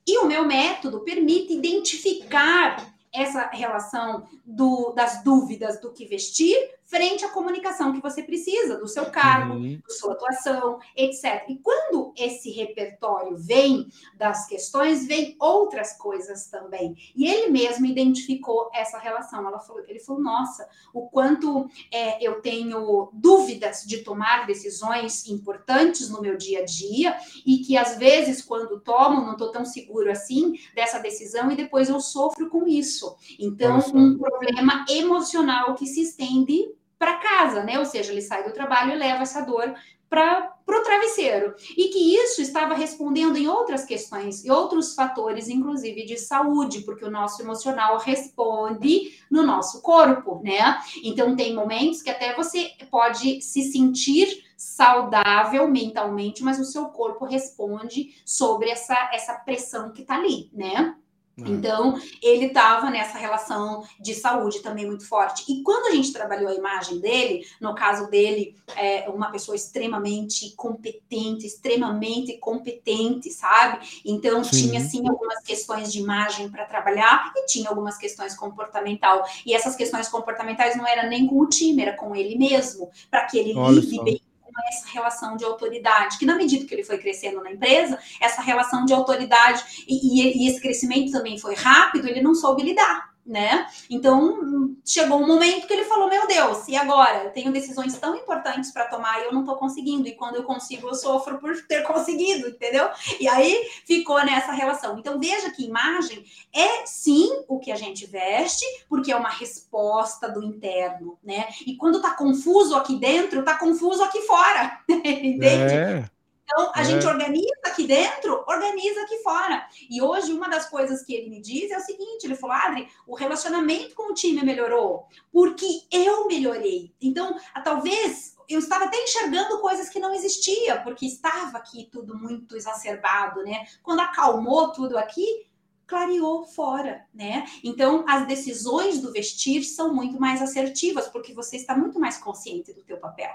E o meu método permite identificar essa relação do, das dúvidas do que vestir frente à comunicação que você precisa, do seu cargo, uhum. da sua atuação, etc. E quando esse repertório vem das questões, vem outras coisas também. E ele mesmo identificou essa relação. Ela falou, ele falou, nossa, o quanto é, eu tenho dúvidas de tomar decisões importantes no meu dia a dia e que às vezes quando tomo não estou tão seguro assim dessa decisão e depois eu sofro com isso. Então, um problema emocional que se estende para casa, né? Ou seja, ele sai do trabalho e leva essa dor para o travesseiro. E que isso estava respondendo em outras questões e outros fatores, inclusive de saúde, porque o nosso emocional responde no nosso corpo, né? Então, tem momentos que até você pode se sentir saudável mentalmente, mas o seu corpo responde sobre essa, essa pressão que está ali, né? É. Então, ele estava nessa relação de saúde também muito forte. E quando a gente trabalhou a imagem dele, no caso dele, é uma pessoa extremamente competente, extremamente competente, sabe? Então, sim. tinha sim algumas questões de imagem para trabalhar e tinha algumas questões comportamental. E essas questões comportamentais não era nem com o time, era com ele mesmo, para que ele Olha lide só. bem essa relação de autoridade, que na medida que ele foi crescendo na empresa, essa relação de autoridade e, e, e esse crescimento também foi rápido, ele não soube lidar né? Então chegou um momento que ele falou: Meu Deus, e agora? Eu tenho decisões tão importantes para tomar e eu não estou conseguindo. E quando eu consigo, eu sofro por ter conseguido, entendeu? E aí ficou nessa relação. Então veja que imagem é sim o que a gente veste, porque é uma resposta do interno, né? E quando tá confuso aqui dentro, tá confuso aqui fora, entende? É. Então, a é. gente organiza aqui dentro, organiza aqui fora. E hoje, uma das coisas que ele me diz é o seguinte: ele falou, Adri, o relacionamento com o time melhorou, porque eu melhorei. Então, talvez eu estava até enxergando coisas que não existia, porque estava aqui tudo muito exacerbado, né? Quando acalmou tudo aqui, clareou fora, né? Então, as decisões do vestir são muito mais assertivas, porque você está muito mais consciente do teu papel.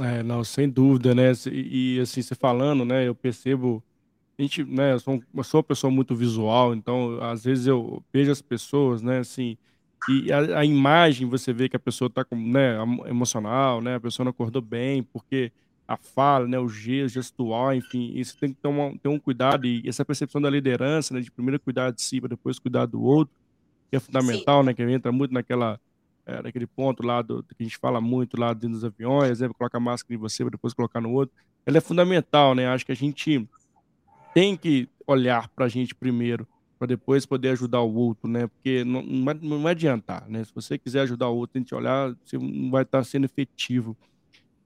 É, não, sem dúvida, né? E, e assim, você falando, né? Eu percebo, a gente, né? Eu sou, eu sou uma pessoa muito visual, então às vezes eu vejo as pessoas, né? Assim, e a, a imagem você vê que a pessoa está né, emocional, né? A pessoa não acordou bem, porque a fala, né, o gesto, gestual, enfim, isso tem que ter, uma, ter um cuidado e essa percepção da liderança, né, de primeiro cuidar de si, para depois cuidar do outro, que é fundamental, Sim. né, que entra muito naquela é, naquele ponto lá do, que a gente fala muito lá dentro dos aviões, exemplo, colocar máscara em você para depois colocar no outro, ela é fundamental, né? Acho que a gente tem que olhar para a gente primeiro, para depois poder ajudar o outro, né? Porque não, não, vai, não vai adiantar, né? Se você quiser ajudar o outro, tem que olhar, você não vai estar sendo efetivo.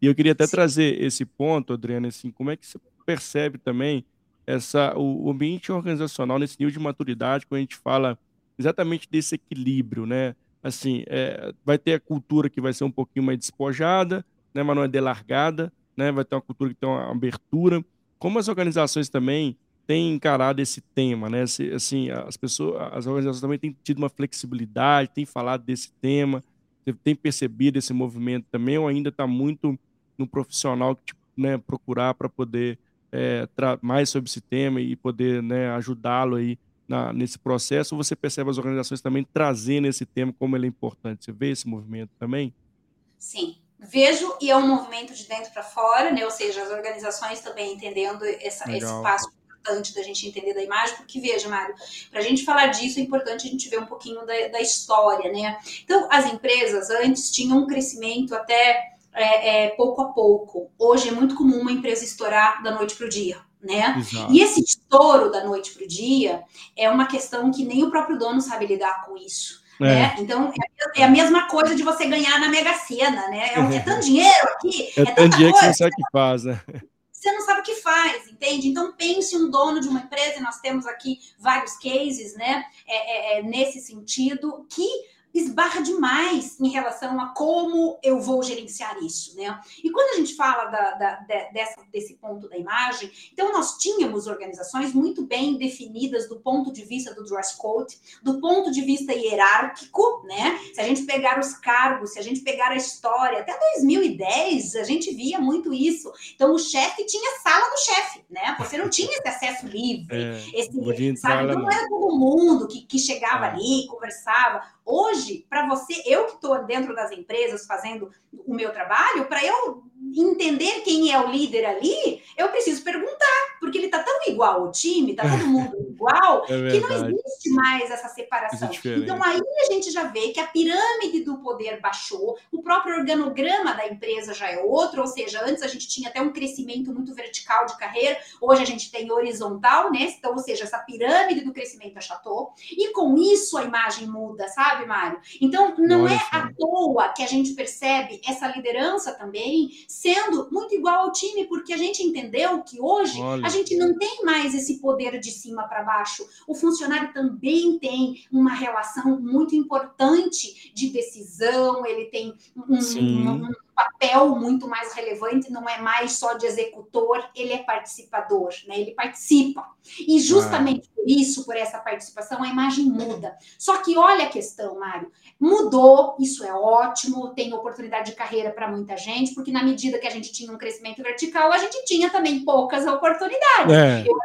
E eu queria até Sim. trazer esse ponto, Adriana, assim, como é que você percebe também essa, o, o ambiente organizacional nesse nível de maturidade, quando a gente fala exatamente desse equilíbrio, né? Assim, é, vai ter a cultura que vai ser um pouquinho mais despojada, né, mas não é delargada, né, vai ter uma cultura que tem uma abertura. Como as organizações também têm encarado esse tema, né? Assim, as pessoas, as organizações também têm tido uma flexibilidade, têm falado desse tema, tem percebido esse movimento também, ou ainda está muito no profissional que tipo, né, procurar para poder é, mais sobre esse tema e poder né, ajudá-lo aí na, nesse processo, você percebe as organizações também trazendo esse tema como ele é importante? Você vê esse movimento também? Sim, vejo e é um movimento de dentro para fora, né? Ou seja, as organizações também entendendo essa, esse passo importante da gente entender da imagem, porque veja, Mário, para a gente falar disso é importante a gente ver um pouquinho da, da história, né? Então, as empresas antes tinham um crescimento até é, é, pouco a pouco. Hoje é muito comum uma empresa estourar da noite para o dia né? Exato. E esse estouro da noite para o dia é uma questão que nem o próprio dono sabe lidar com isso. É. Né? Então é, é, a mesma coisa de você ganhar na Mega Sena, né? É, é tanto dinheiro aqui, é, é tanto dinheiro coisa, que você não sabe o que faz, né? Você não sabe o que faz, entende? Então pense um dono de uma empresa, e nós temos aqui vários cases, né? É, é nesse sentido, que esbarra demais em relação a como eu vou gerenciar isso, né? E quando a gente fala da, da, dessa, desse ponto da imagem, então nós tínhamos organizações muito bem definidas do ponto de vista do dress code, do ponto de vista hierárquico, né? Se a gente pegar os cargos, se a gente pegar a história, até 2010 a gente via muito isso. Então o chefe tinha sala do chefe, né? Você não tinha esse acesso livre, é, esse, sabe? Não era todo mundo que, que chegava é. ali, conversava. Hoje, para você, eu que estou dentro das empresas fazendo o meu trabalho, para eu entender quem é o líder ali, eu preciso perguntar, porque ele está tão igual ao time, está todo mundo igual, é que não existe mais essa separação. Então aí a gente já vê que a pirâmide do poder baixou, o próprio organograma da empresa já é outro, ou seja, antes a gente tinha até um crescimento muito vertical de carreira, hoje a gente tem horizontal, né? Então, ou seja, essa pirâmide do crescimento achatou, e com isso a imagem muda, sabe, Mário? Então, não Olha é à toa que a gente percebe essa liderança também sendo muito igual ao time, porque a gente entendeu que hoje Olha. a gente não tem mais esse poder de cima para baixo. O funcionário também tem uma relação muito importante de decisão, ele tem um, um, um papel muito mais relevante, não é mais só de executor, ele é participador, né? Ele participa. E justamente ah. por isso, por essa participação, a imagem muda. Só que olha a questão, Mário, mudou, isso é ótimo, tem oportunidade de carreira para muita gente, porque na medida que a gente tinha um crescimento vertical, a gente tinha também poucas oportunidades. É. Eu,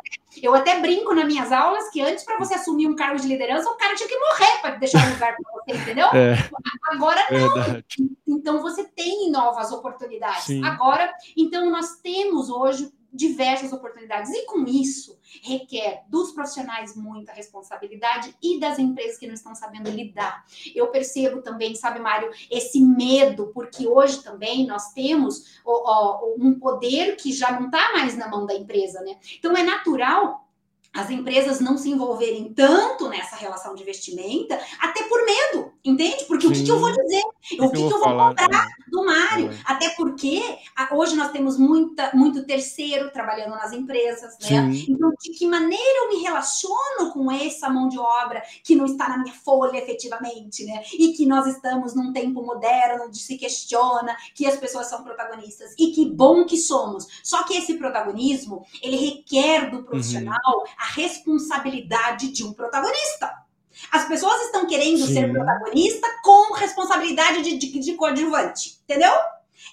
eu, até brinco nas minhas aulas que antes, para você assumir um cargo de liderança, o cara tinha que morrer para deixar um lugar para você, entendeu? É. Agora não. Verdade. Então você tem novas oportunidades. Sim. Agora, então nós temos hoje diversas oportunidades e com isso requer dos profissionais muita responsabilidade e das empresas que não estão sabendo lidar. Eu percebo também, sabe, Mário, esse medo, porque hoje também nós temos ó, ó, um poder que já não está mais na mão da empresa, né? Então é natural as empresas não se envolverem tanto nessa relação de vestimenta, até por medo, entende? Porque Sim. o que, que, eu vou dizer? O que, que, eu vou, falar, cobrar é. do Mário? É. Até porque hoje nós temos muita, muito terceiro trabalhando nas empresas, né? Sim. Então, de que maneira eu me relaciono com essa mão de obra que não está na minha folha efetivamente, né? E que nós estamos num tempo moderno de se questiona que as pessoas são protagonistas. E que bom que somos. Só que esse protagonismo, ele requer do uhum. profissional uhum. a responsabilidade de um protagonista. As pessoas estão querendo Sim. ser protagonista com responsabilidade de, de, de coadjuvante, entendeu?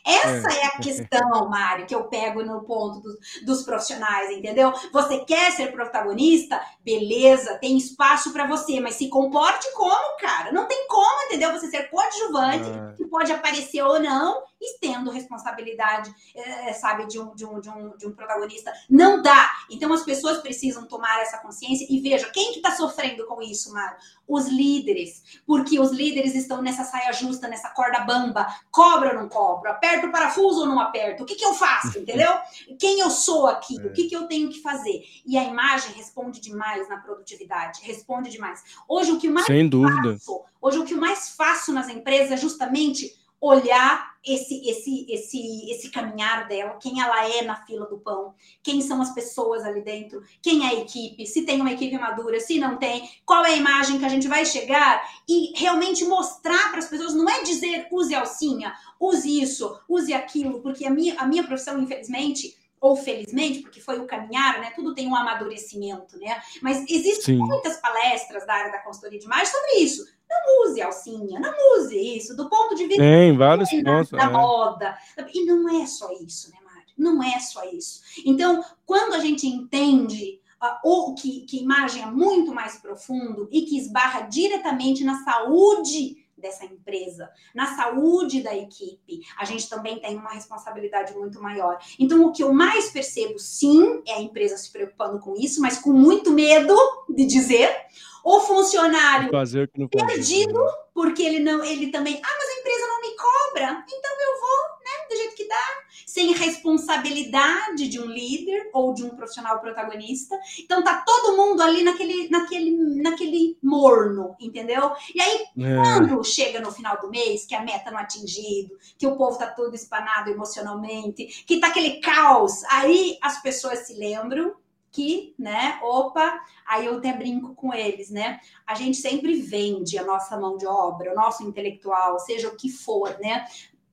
Essa é. é. a questão, Mário, que eu pego no ponto dos, dos profissionais, entendeu? Você quer ser protagonista? Beleza, tem espaço para você, mas se comporte como, cara? Não tem como, entendeu? Você ser coadjuvante, é. que pode aparecer ou não, e tendo responsabilidade, é, sabe, de um, de, um, de, um, de um protagonista. Não dá. Então as pessoas precisam tomar essa consciência e veja, quem que está sofrendo com isso, Mário? Os líderes. Porque os líderes estão nessa saia justa, nessa corda bamba. Cobra ou não cobro? Aperto o parafuso ou não aperto? O que, que eu faço, entendeu? Quem eu sou aqui? O que, que eu tenho que fazer? E a imagem responde demais na produtividade. Responde demais. Hoje o que mais Sem dúvida. faço, hoje o que mais faço nas empresas é justamente olhar esse, esse, esse, esse caminhar dela, quem ela é na fila do pão, quem são as pessoas ali dentro, quem é a equipe, se tem uma equipe madura, se não tem, qual é a imagem que a gente vai chegar e realmente mostrar para as pessoas, não é dizer use alcinha, use isso, use aquilo, porque a minha, a minha profissão, infelizmente, ou felizmente, porque foi o caminhar, né? Tudo tem um amadurecimento, né? Mas existem Sim. muitas palestras da área da consultoria de imagem sobre isso. Não use alcinha, não use isso, do ponto de vista tem vários pontos, da é. moda. E não é só isso, né, Mário? Não é só isso. Então, quando a gente entende uh, ou que, que imagem é muito mais profundo e que esbarra diretamente na saúde dessa empresa, na saúde da equipe, a gente também tem uma responsabilidade muito maior. Então, o que eu mais percebo, sim, é a empresa se preocupando com isso, mas com muito medo de dizer. O funcionário perdido, porque ele não, ele também, ah, mas a empresa não me cobra, então eu vou, né, do jeito que dá, sem responsabilidade de um líder ou de um profissional protagonista. Então tá todo mundo ali naquele, naquele, naquele morno, entendeu? E aí, é. quando chega no final do mês, que a meta não é atingido, que o povo tá todo espanado emocionalmente, que tá aquele caos, aí as pessoas se lembram que, né, opa, aí eu até brinco com eles, né? A gente sempre vende a nossa mão de obra, o nosso intelectual, seja o que for, né?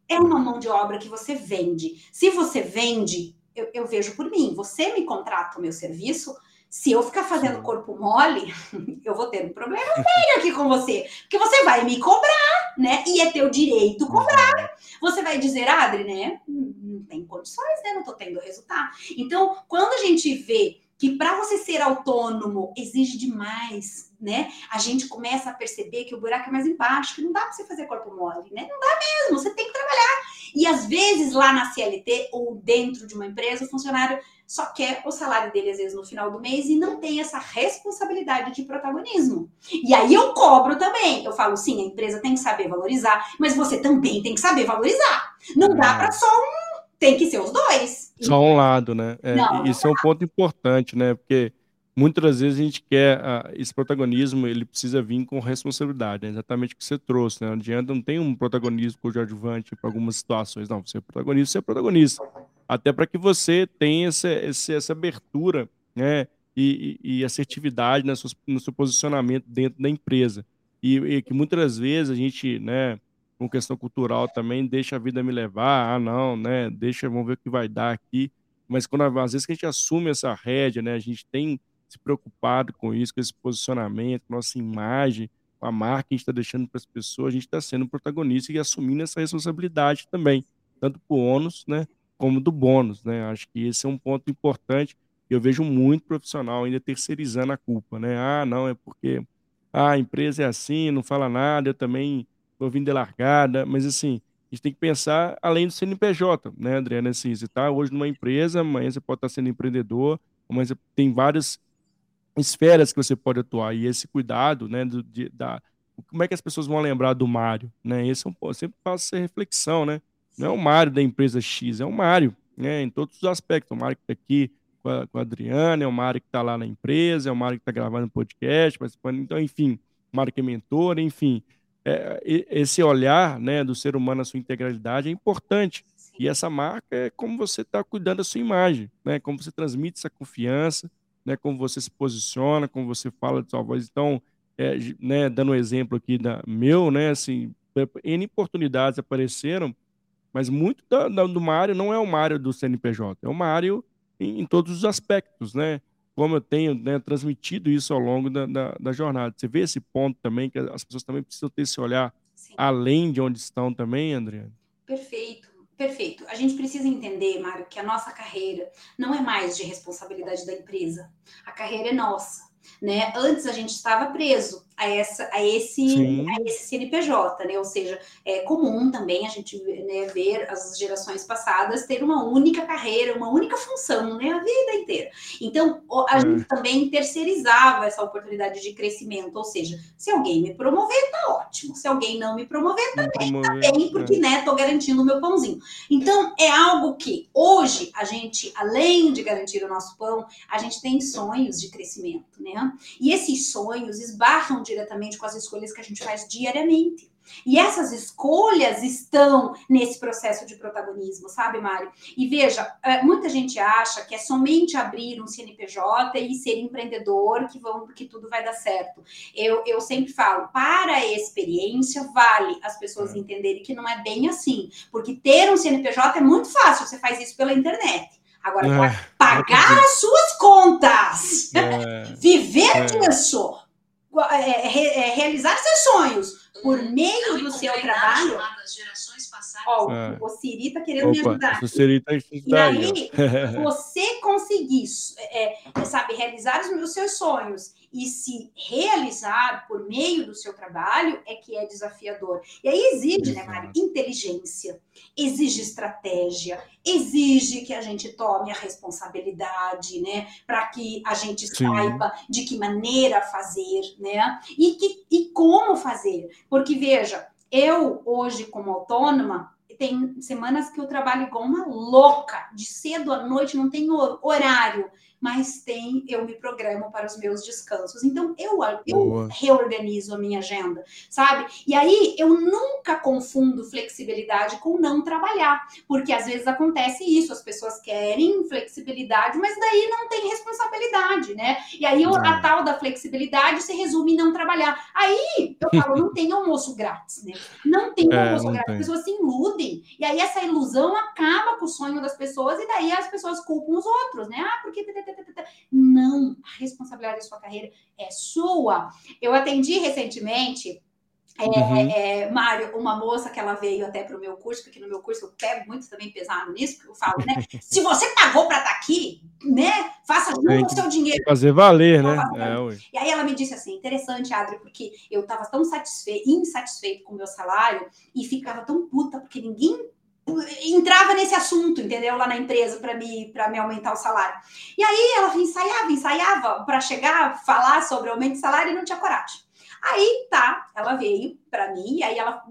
É uma mão de obra que você vende. Se você vende, eu, eu vejo por mim, você me contrata o meu serviço, se eu ficar fazendo corpo mole, eu vou ter um problema sério aqui com você. Porque você vai me cobrar, né? E é teu direito cobrar. Você vai dizer, Adri, né? Não tem condições, né? Não tô tendo resultado. Então, quando a gente vê que para você ser autônomo exige demais, né? A gente começa a perceber que o buraco é mais embaixo, que não dá para você fazer corpo mole, né? Não dá mesmo, você tem que trabalhar. E às vezes lá na CLT ou dentro de uma empresa, o funcionário só quer o salário dele às vezes no final do mês e não tem essa responsabilidade de protagonismo. E aí eu cobro também. Eu falo, sim, a empresa tem que saber valorizar, mas você também tem que saber valorizar. Não dá para só um tem que ser os dois. Só um lado, né? É, não, isso não é um ponto importante, né? Porque muitas das vezes a gente quer uh, esse protagonismo, ele precisa vir com responsabilidade, né? exatamente o que você trouxe, né? Não adianta, não tem um protagonismo coadjuvante para algumas situações, não. Você é protagonista, você é protagonista. Até para que você tenha essa, essa, abertura, né? E, e, assertividade no seu, no seu posicionamento dentro da empresa. E, e que muitas das vezes a gente, né? Com questão cultural também, deixa a vida me levar, ah, não, né, deixa, vamos ver o que vai dar aqui. Mas quando às vezes que a gente assume essa rédea, né, a gente tem se preocupado com isso, com esse posicionamento, com nossa imagem, com a marca que a gente está deixando para as pessoas, a gente está sendo protagonista e assumindo essa responsabilidade também, tanto para o ônus, né, como do bônus, né? Acho que esse é um ponto importante. Eu vejo muito profissional ainda terceirizando a culpa, né? Ah, não, é porque ah, a empresa é assim, não fala nada, eu também estou vindo de largada, mas assim, a gente tem que pensar além do CNPJ, né, Adriana? Assim, você está hoje numa empresa, amanhã você pode estar sendo empreendedor, você tem várias esferas que você pode atuar, e esse cuidado, né, do, de, da, como é que as pessoas vão lembrar do Mário, né? Esse é um, sempre faço essa reflexão, né? Não é o Mário da empresa X, é o Mário, né? Em todos os aspectos, o Mário que está aqui com a, com a Adriana, é o Mário que está lá na empresa, é o Mário que está gravando podcast, participando. Então, enfim, o Mário que é mentor, enfim. É, esse olhar né, do ser humano na sua integralidade é importante. E essa marca é como você está cuidando da sua imagem, né? como você transmite essa confiança, né? como você se posiciona, como você fala de sua voz. Então, é, né, dando um exemplo aqui da meu, né, assim, N oportunidades apareceram, mas muito da, da, do Mário não é o Mário do CNPJ, é o Mário em, em todos os aspectos, né? Como eu tenho né, transmitido isso ao longo da, da, da, jornada. Você vê esse ponto também, que as pessoas também precisam ter esse olhar Sim. além de onde estão também, André? Perfeito. Perfeito. A gente precisa entender, Mário, que a nossa carreira não é mais de responsabilidade da empresa. A carreira é nossa né? Antes a gente estava preso a, essa, a, esse, a esse CNPJ, né? Ou seja, é comum também a gente né, ver as gerações passadas ter uma única carreira, uma única função, né? A vida inteira. Então, a é. gente também terceirizava essa oportunidade de crescimento, ou seja, se alguém me promover, tá ótimo. Se alguém não me promover, também tá bem, porque, é. né, tô garantindo o meu pãozinho. Então, é algo que hoje a gente, além de garantir o nosso pão, a gente tem sonhos de crescimento, né? E esses sonhos esbarram diretamente com as escolhas que a gente faz diariamente. E essas escolhas estão nesse processo de protagonismo, sabe, Mário? E veja, é, muita gente acha que é somente abrir um CNPJ e ser empreendedor que, vão, que tudo vai dar certo. Eu, eu sempre falo, para a experiência, vale as pessoas é. entenderem que não é bem assim. Porque ter um CNPJ é muito fácil, você faz isso pela internet. Agora, é, pagar as suas contas, é, viver é. disso, é, é, realizar seus sonhos por uhum. meio do seu trabalho. Ó, é. o Siri tá querendo Opa, me ajudar. O Siri tá, e aí, você conseguir, é, sabe, realizar os seus sonhos e se realizar por meio do seu trabalho é que é desafiador. E aí exige, né, Mari, inteligência, exige estratégia, exige que a gente tome a responsabilidade, né, para que a gente Sim. saiba de que maneira fazer, né, e, que, e como fazer. Porque, veja, eu hoje, como autônoma, tem semanas que eu trabalho igual uma louca, de cedo à noite, não tenho horário mas tem, eu me programo para os meus descansos. Então, eu, eu reorganizo a minha agenda, sabe? E aí, eu nunca confundo flexibilidade com não trabalhar, porque às vezes acontece isso, as pessoas querem flexibilidade, mas daí não tem responsabilidade, né? E aí, a tal da flexibilidade se resume em não trabalhar. Aí, eu falo, não tem almoço grátis, né? Não tem é, almoço grátis, as pessoas se iludem. E aí, essa ilusão acaba com o sonho das pessoas, e daí as pessoas culpam os outros, né? Ah, porque não, a responsabilidade da sua carreira é sua. Eu atendi recentemente é, uhum. é, Mário, uma moça que ela veio até para o meu curso, porque no meu curso eu pego muito também pesado nisso, porque eu falo, né? se você pagou para estar tá aqui, né? Faça o seu dinheiro. Fazer valer, né? É, e aí ela me disse assim: interessante, Adri, porque eu estava tão satisfeito, insatisfeito com o meu salário e ficava tão puta, porque ninguém entrava nesse assunto, entendeu? Lá na empresa para me para me aumentar o salário. E aí ela ensaiava, ensaiava para chegar, falar sobre aumento de salário e não tinha coragem. Aí tá, ela veio para mim e aí ela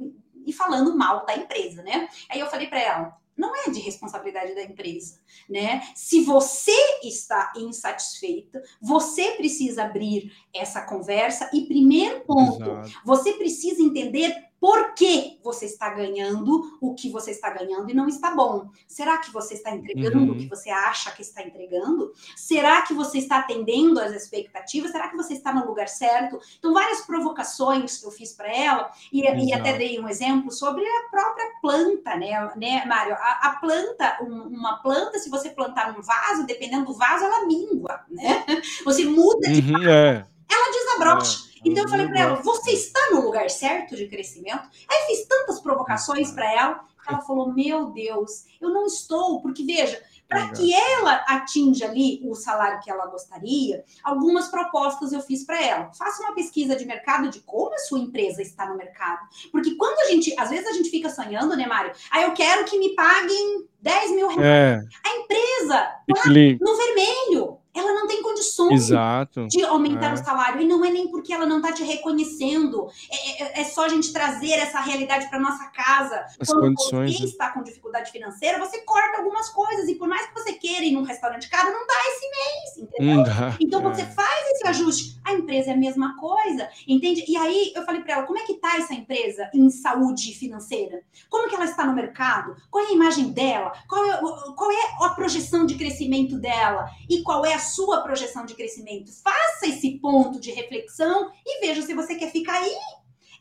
e falando mal da empresa, né? Aí eu falei para ela, não é de responsabilidade da empresa, né? Se você está insatisfeita, você precisa abrir essa conversa e primeiro ponto, Exato. você precisa entender por que você está ganhando o que você está ganhando e não está bom? Será que você está entregando uhum. o que você acha que está entregando? Será que você está atendendo às expectativas? Será que você está no lugar certo? Então, várias provocações que eu fiz para ela, e, e, até dei um exemplo sobre a própria planta, né, né Mário? A, a planta, um, uma planta, se você plantar um vaso, dependendo do vaso, ela mingua, né? Você muda de uhum, é. ela desabrocha. É. Então eu falei para ela: você está no lugar certo de crescimento? Aí fiz tantas provocações para ela. Ela falou: meu Deus, eu não estou, porque veja, para que ela atinja ali o salário que ela gostaria, algumas propostas eu fiz para ela. Faça uma pesquisa de mercado de como a sua empresa está no mercado. Porque quando a gente, às vezes a gente fica sonhando, né, Mário? Aí ah, eu quero que me paguem 10 mil reais. É. A empresa tá no vermelho. Ela não tem condições Exato. de aumentar é. o salário. E não é nem porque ela não está te reconhecendo. É, é, é, só a gente trazer essa realidade para nossa casa. As Quando condições, você né? está com dificuldade financeira, você corta algumas coisas. E por mais que você queira ir num restaurante caro, não dá esse mês, entendeu? Dá, então, quando é. você faz esse ajuste, a empresa é a mesma coisa, entende? E aí eu falei para ela, como é que está essa empresa em saúde financeira? Como que ela está no mercado? Qual é a imagem dela? Qual é, qual é a projeção de crescimento dela? E qual é a sua projeção de crescimento. Faça esse ponto de reflexão e veja se você quer ficar aí.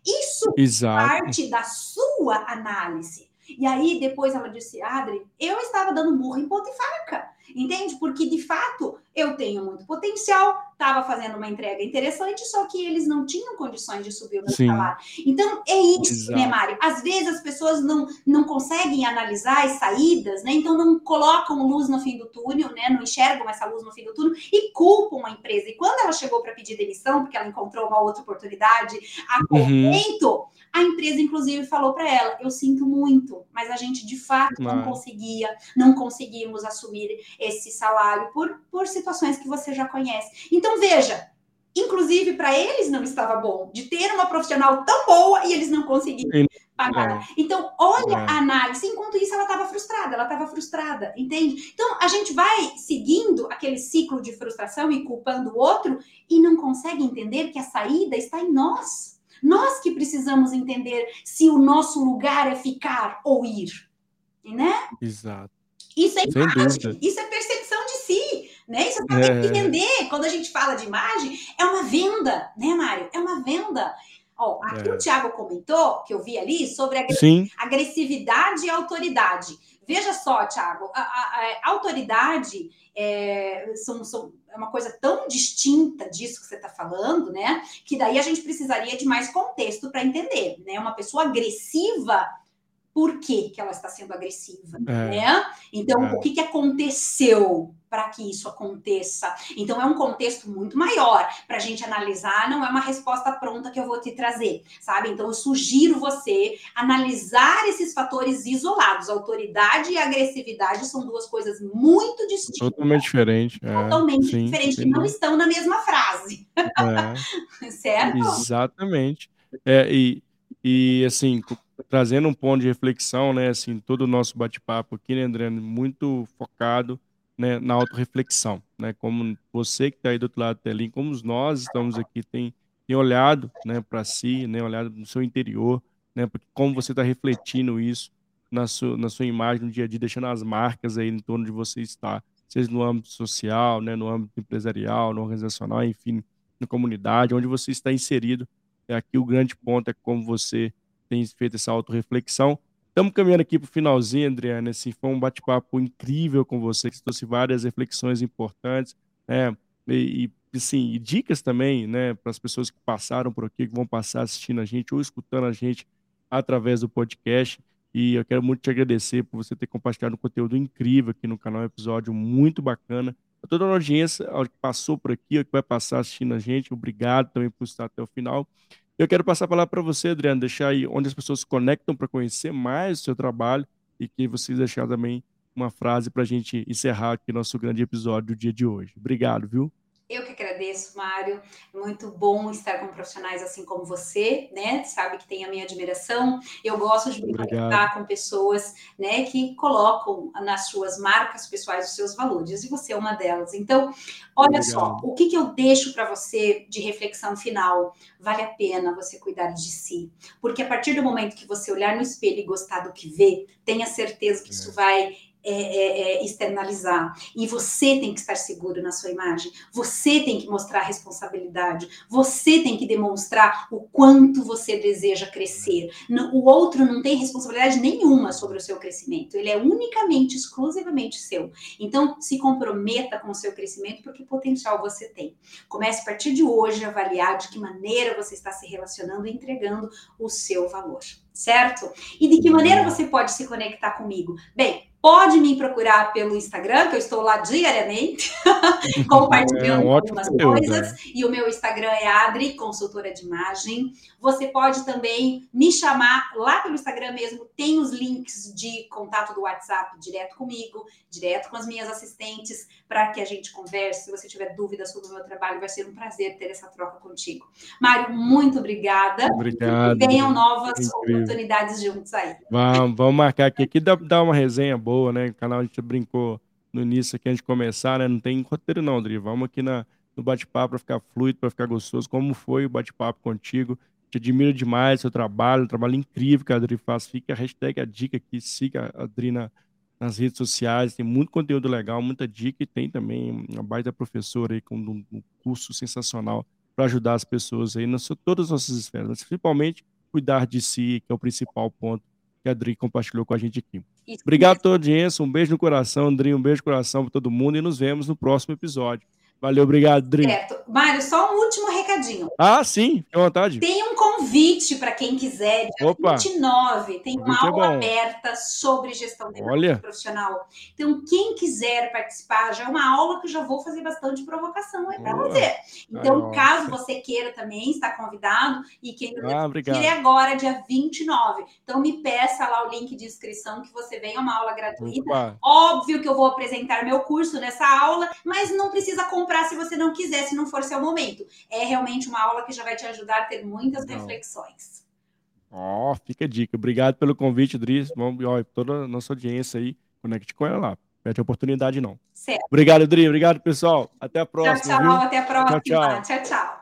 Isso Exato. parte da sua análise. E aí, depois ela disse, Adri, eu estava dando burro em ponta e faca. Entende? Porque, de fato, eu tenho muito potencial, estava fazendo uma entrega interessante, só que eles não tinham condições de subir o salário. Então, é isso, Exato. né, Mário? Às vezes as pessoas não, não conseguem analisar as saídas, né? Então, não colocam luz no fim do túnel, né? Não enxergam essa luz no fim do túnel e culpam a empresa. E quando ela chegou para pedir demissão, porque ela encontrou uma outra oportunidade a momento, uhum. a empresa, inclusive, falou para ela: Eu sinto muito, mas a gente de fato não conseguia, não conseguimos assumir esse salário por, por situações que você já conhece. Então, veja, inclusive para eles não estava bom de ter uma profissional tão boa e eles não conseguiram pagar. É. Então, olha é. a análise. Enquanto isso, ela estava frustrada, ela estava frustrada, entende? Então, a gente vai seguindo aquele ciclo de frustração e culpando o outro e não consegue entender que a saída está em nós. Nós que precisamos entender se o nosso lugar é ficar ou ir, né? Exato. Isso é imagem, isso é si, né? Isso é é. entender. Quando a gente fala de imagem, é uma venda, né, Mário? É uma venda. Ó, aqui é. o Thiago comentou, que eu vi ali, sobre agressividade e autoridade. Veja só, Thiago, a, a, a autoridade é, são, são, é uma coisa tão distinta disso que você está falando, né? Que daí a gente precisaria de mais contexto para entender, né? Uma pessoa agressiva por que, que ela está sendo agressiva, é. né? Então, é. o que, que aconteceu para que isso aconteça? Então, é um contexto muito maior para a gente analisar, não é uma resposta pronta que eu vou te trazer, sabe? Então, eu sugiro você analisar esses fatores isolados. Autoridade e agressividade são duas coisas muito distintas. Totalmente diferentes. É, Totalmente sim, diferentes, que não estão na mesma frase. É. certo? Exatamente. É, e, e, assim, trazendo um ponto de reflexão, né, assim, todo o nosso bate-papo aqui, né, André, muito focado, né, na autorreflexão, né, como você que está aí do outro lado da telinha, como nós estamos aqui, tem, tem olhado, né, para si, né, olhado no seu interior, né, porque como você está refletindo isso na sua, na sua imagem no dia a dia, deixando as marcas aí em torno de você estar, seja no âmbito social, né, no âmbito empresarial, no organizacional, enfim, na comunidade, onde você está inserido, é aqui o grande ponto é como você tem feito essa autorreflexão. Estamos caminhando aqui para o finalzinho, Adriana. Assim, foi um bate-papo incrível com você, que trouxe várias reflexões importantes, né? E, e assim, e dicas também, né, para as pessoas que passaram por aqui, que vão passar assistindo a gente ou escutando a gente através do podcast. E eu quero muito te agradecer por você ter compartilhado um conteúdo incrível aqui no canal, um episódio muito bacana. A toda a audiência que passou por aqui, que vai passar assistindo a gente, obrigado também por estar até o final. Eu quero passar a palavra para você, Adriano, deixar aí onde as pessoas se conectam para conhecer mais o seu trabalho e que vocês deixar também uma frase para a gente encerrar aqui nosso grande episódio do dia de hoje. Obrigado, viu? Eu que agradeço, Mário. Muito bom estar com profissionais assim como você, né? Sabe que tem a minha admiração. Eu gosto de me conectar com pessoas, né, que colocam nas suas marcas pessoais os seus valores, e você é uma delas. Então, olha Obrigado. só, o que, que eu deixo para você de reflexão final? Vale a pena você cuidar de si, porque a partir do momento que você olhar no espelho e gostar do que vê, tenha certeza que é. isso vai é, é, é, externalizar. E você tem que estar seguro na sua imagem. Você tem que mostrar responsabilidade. Você tem que demonstrar o quanto você deseja crescer. O outro não tem responsabilidade nenhuma sobre o seu crescimento. Ele é unicamente, exclusivamente seu. Então, se comprometa com o seu crescimento, porque potencial você tem. Comece a partir de hoje a avaliar de que maneira você está se relacionando e entregando o seu valor certo? E de que maneira você pode se conectar comigo? Bem, Pode me procurar pelo Instagram, que eu estou lá diariamente, compartilhando é um algumas coisas. É. E o meu Instagram é Adri, consultora de imagem. Você pode também me chamar lá pelo Instagram mesmo. Tem os links de contato do WhatsApp direto comigo, direto com as minhas assistentes, para que a gente converse. Se você tiver dúvidas sobre o meu trabalho, vai ser um prazer ter essa troca contigo. Mário, muito obrigada. Obrigado. E venham novas oportunidades juntos aí. Vamos, vamos marcar aqui. Aqui dá, dá uma resenha boa boa, né? O canal a gente brincou no início aqui, a gente começar, né? Não tem roteiro não, Adri. Vamos aqui na, no bate-papo para ficar fluido, para ficar gostoso. Como foi o bate-papo contigo? Te admiro demais seu trabalho, um trabalho incrível que a Adri faz. Fica a hashtag a dica aqui, siga a Adri na, nas redes sociais, tem muito conteúdo legal, muita dica e tem também uma baita professora aí com um, um curso sensacional para ajudar as pessoas aí nas todas as nossas esferas, mas principalmente cuidar de si, que é o principal ponto que a Adri compartilhou com a gente aqui. Isso Obrigado a toda a audiência, um beijo no coração, André, um beijo no coração para todo mundo e nos vemos no próximo episódio. Valeu, obrigado, Dri. Certo. Mário, só um último recadinho. Ah, sim, à vontade. Tem um convite para quem quiser, dia Opa. 29, tem uma é aula é aberta sobre gestão de Olha. profissional. Então, quem quiser participar, já é uma aula que eu já vou fazer bastante provocação aí para você. Então, caso você queira também, está convidado e quem ah, queira é agora, dia 29. Então, me peça lá o link de inscrição que você venha, uma aula gratuita. Opa. Óbvio que eu vou apresentar meu curso nessa aula, mas não precisa comprar comprar se você não quiser, se não for seu momento. É realmente uma aula que já vai te ajudar a ter muitas não. reflexões. Ó, oh, fica a dica. Obrigado pelo convite, Dris. Vamos, ó, toda a nossa audiência aí, conecte com ela lá. Perde a oportunidade, não. Certo. Obrigado, Dri. Obrigado, pessoal. Até a próxima. Tchau, tchau. Viu? Até a próxima. tchau. tchau, tchau.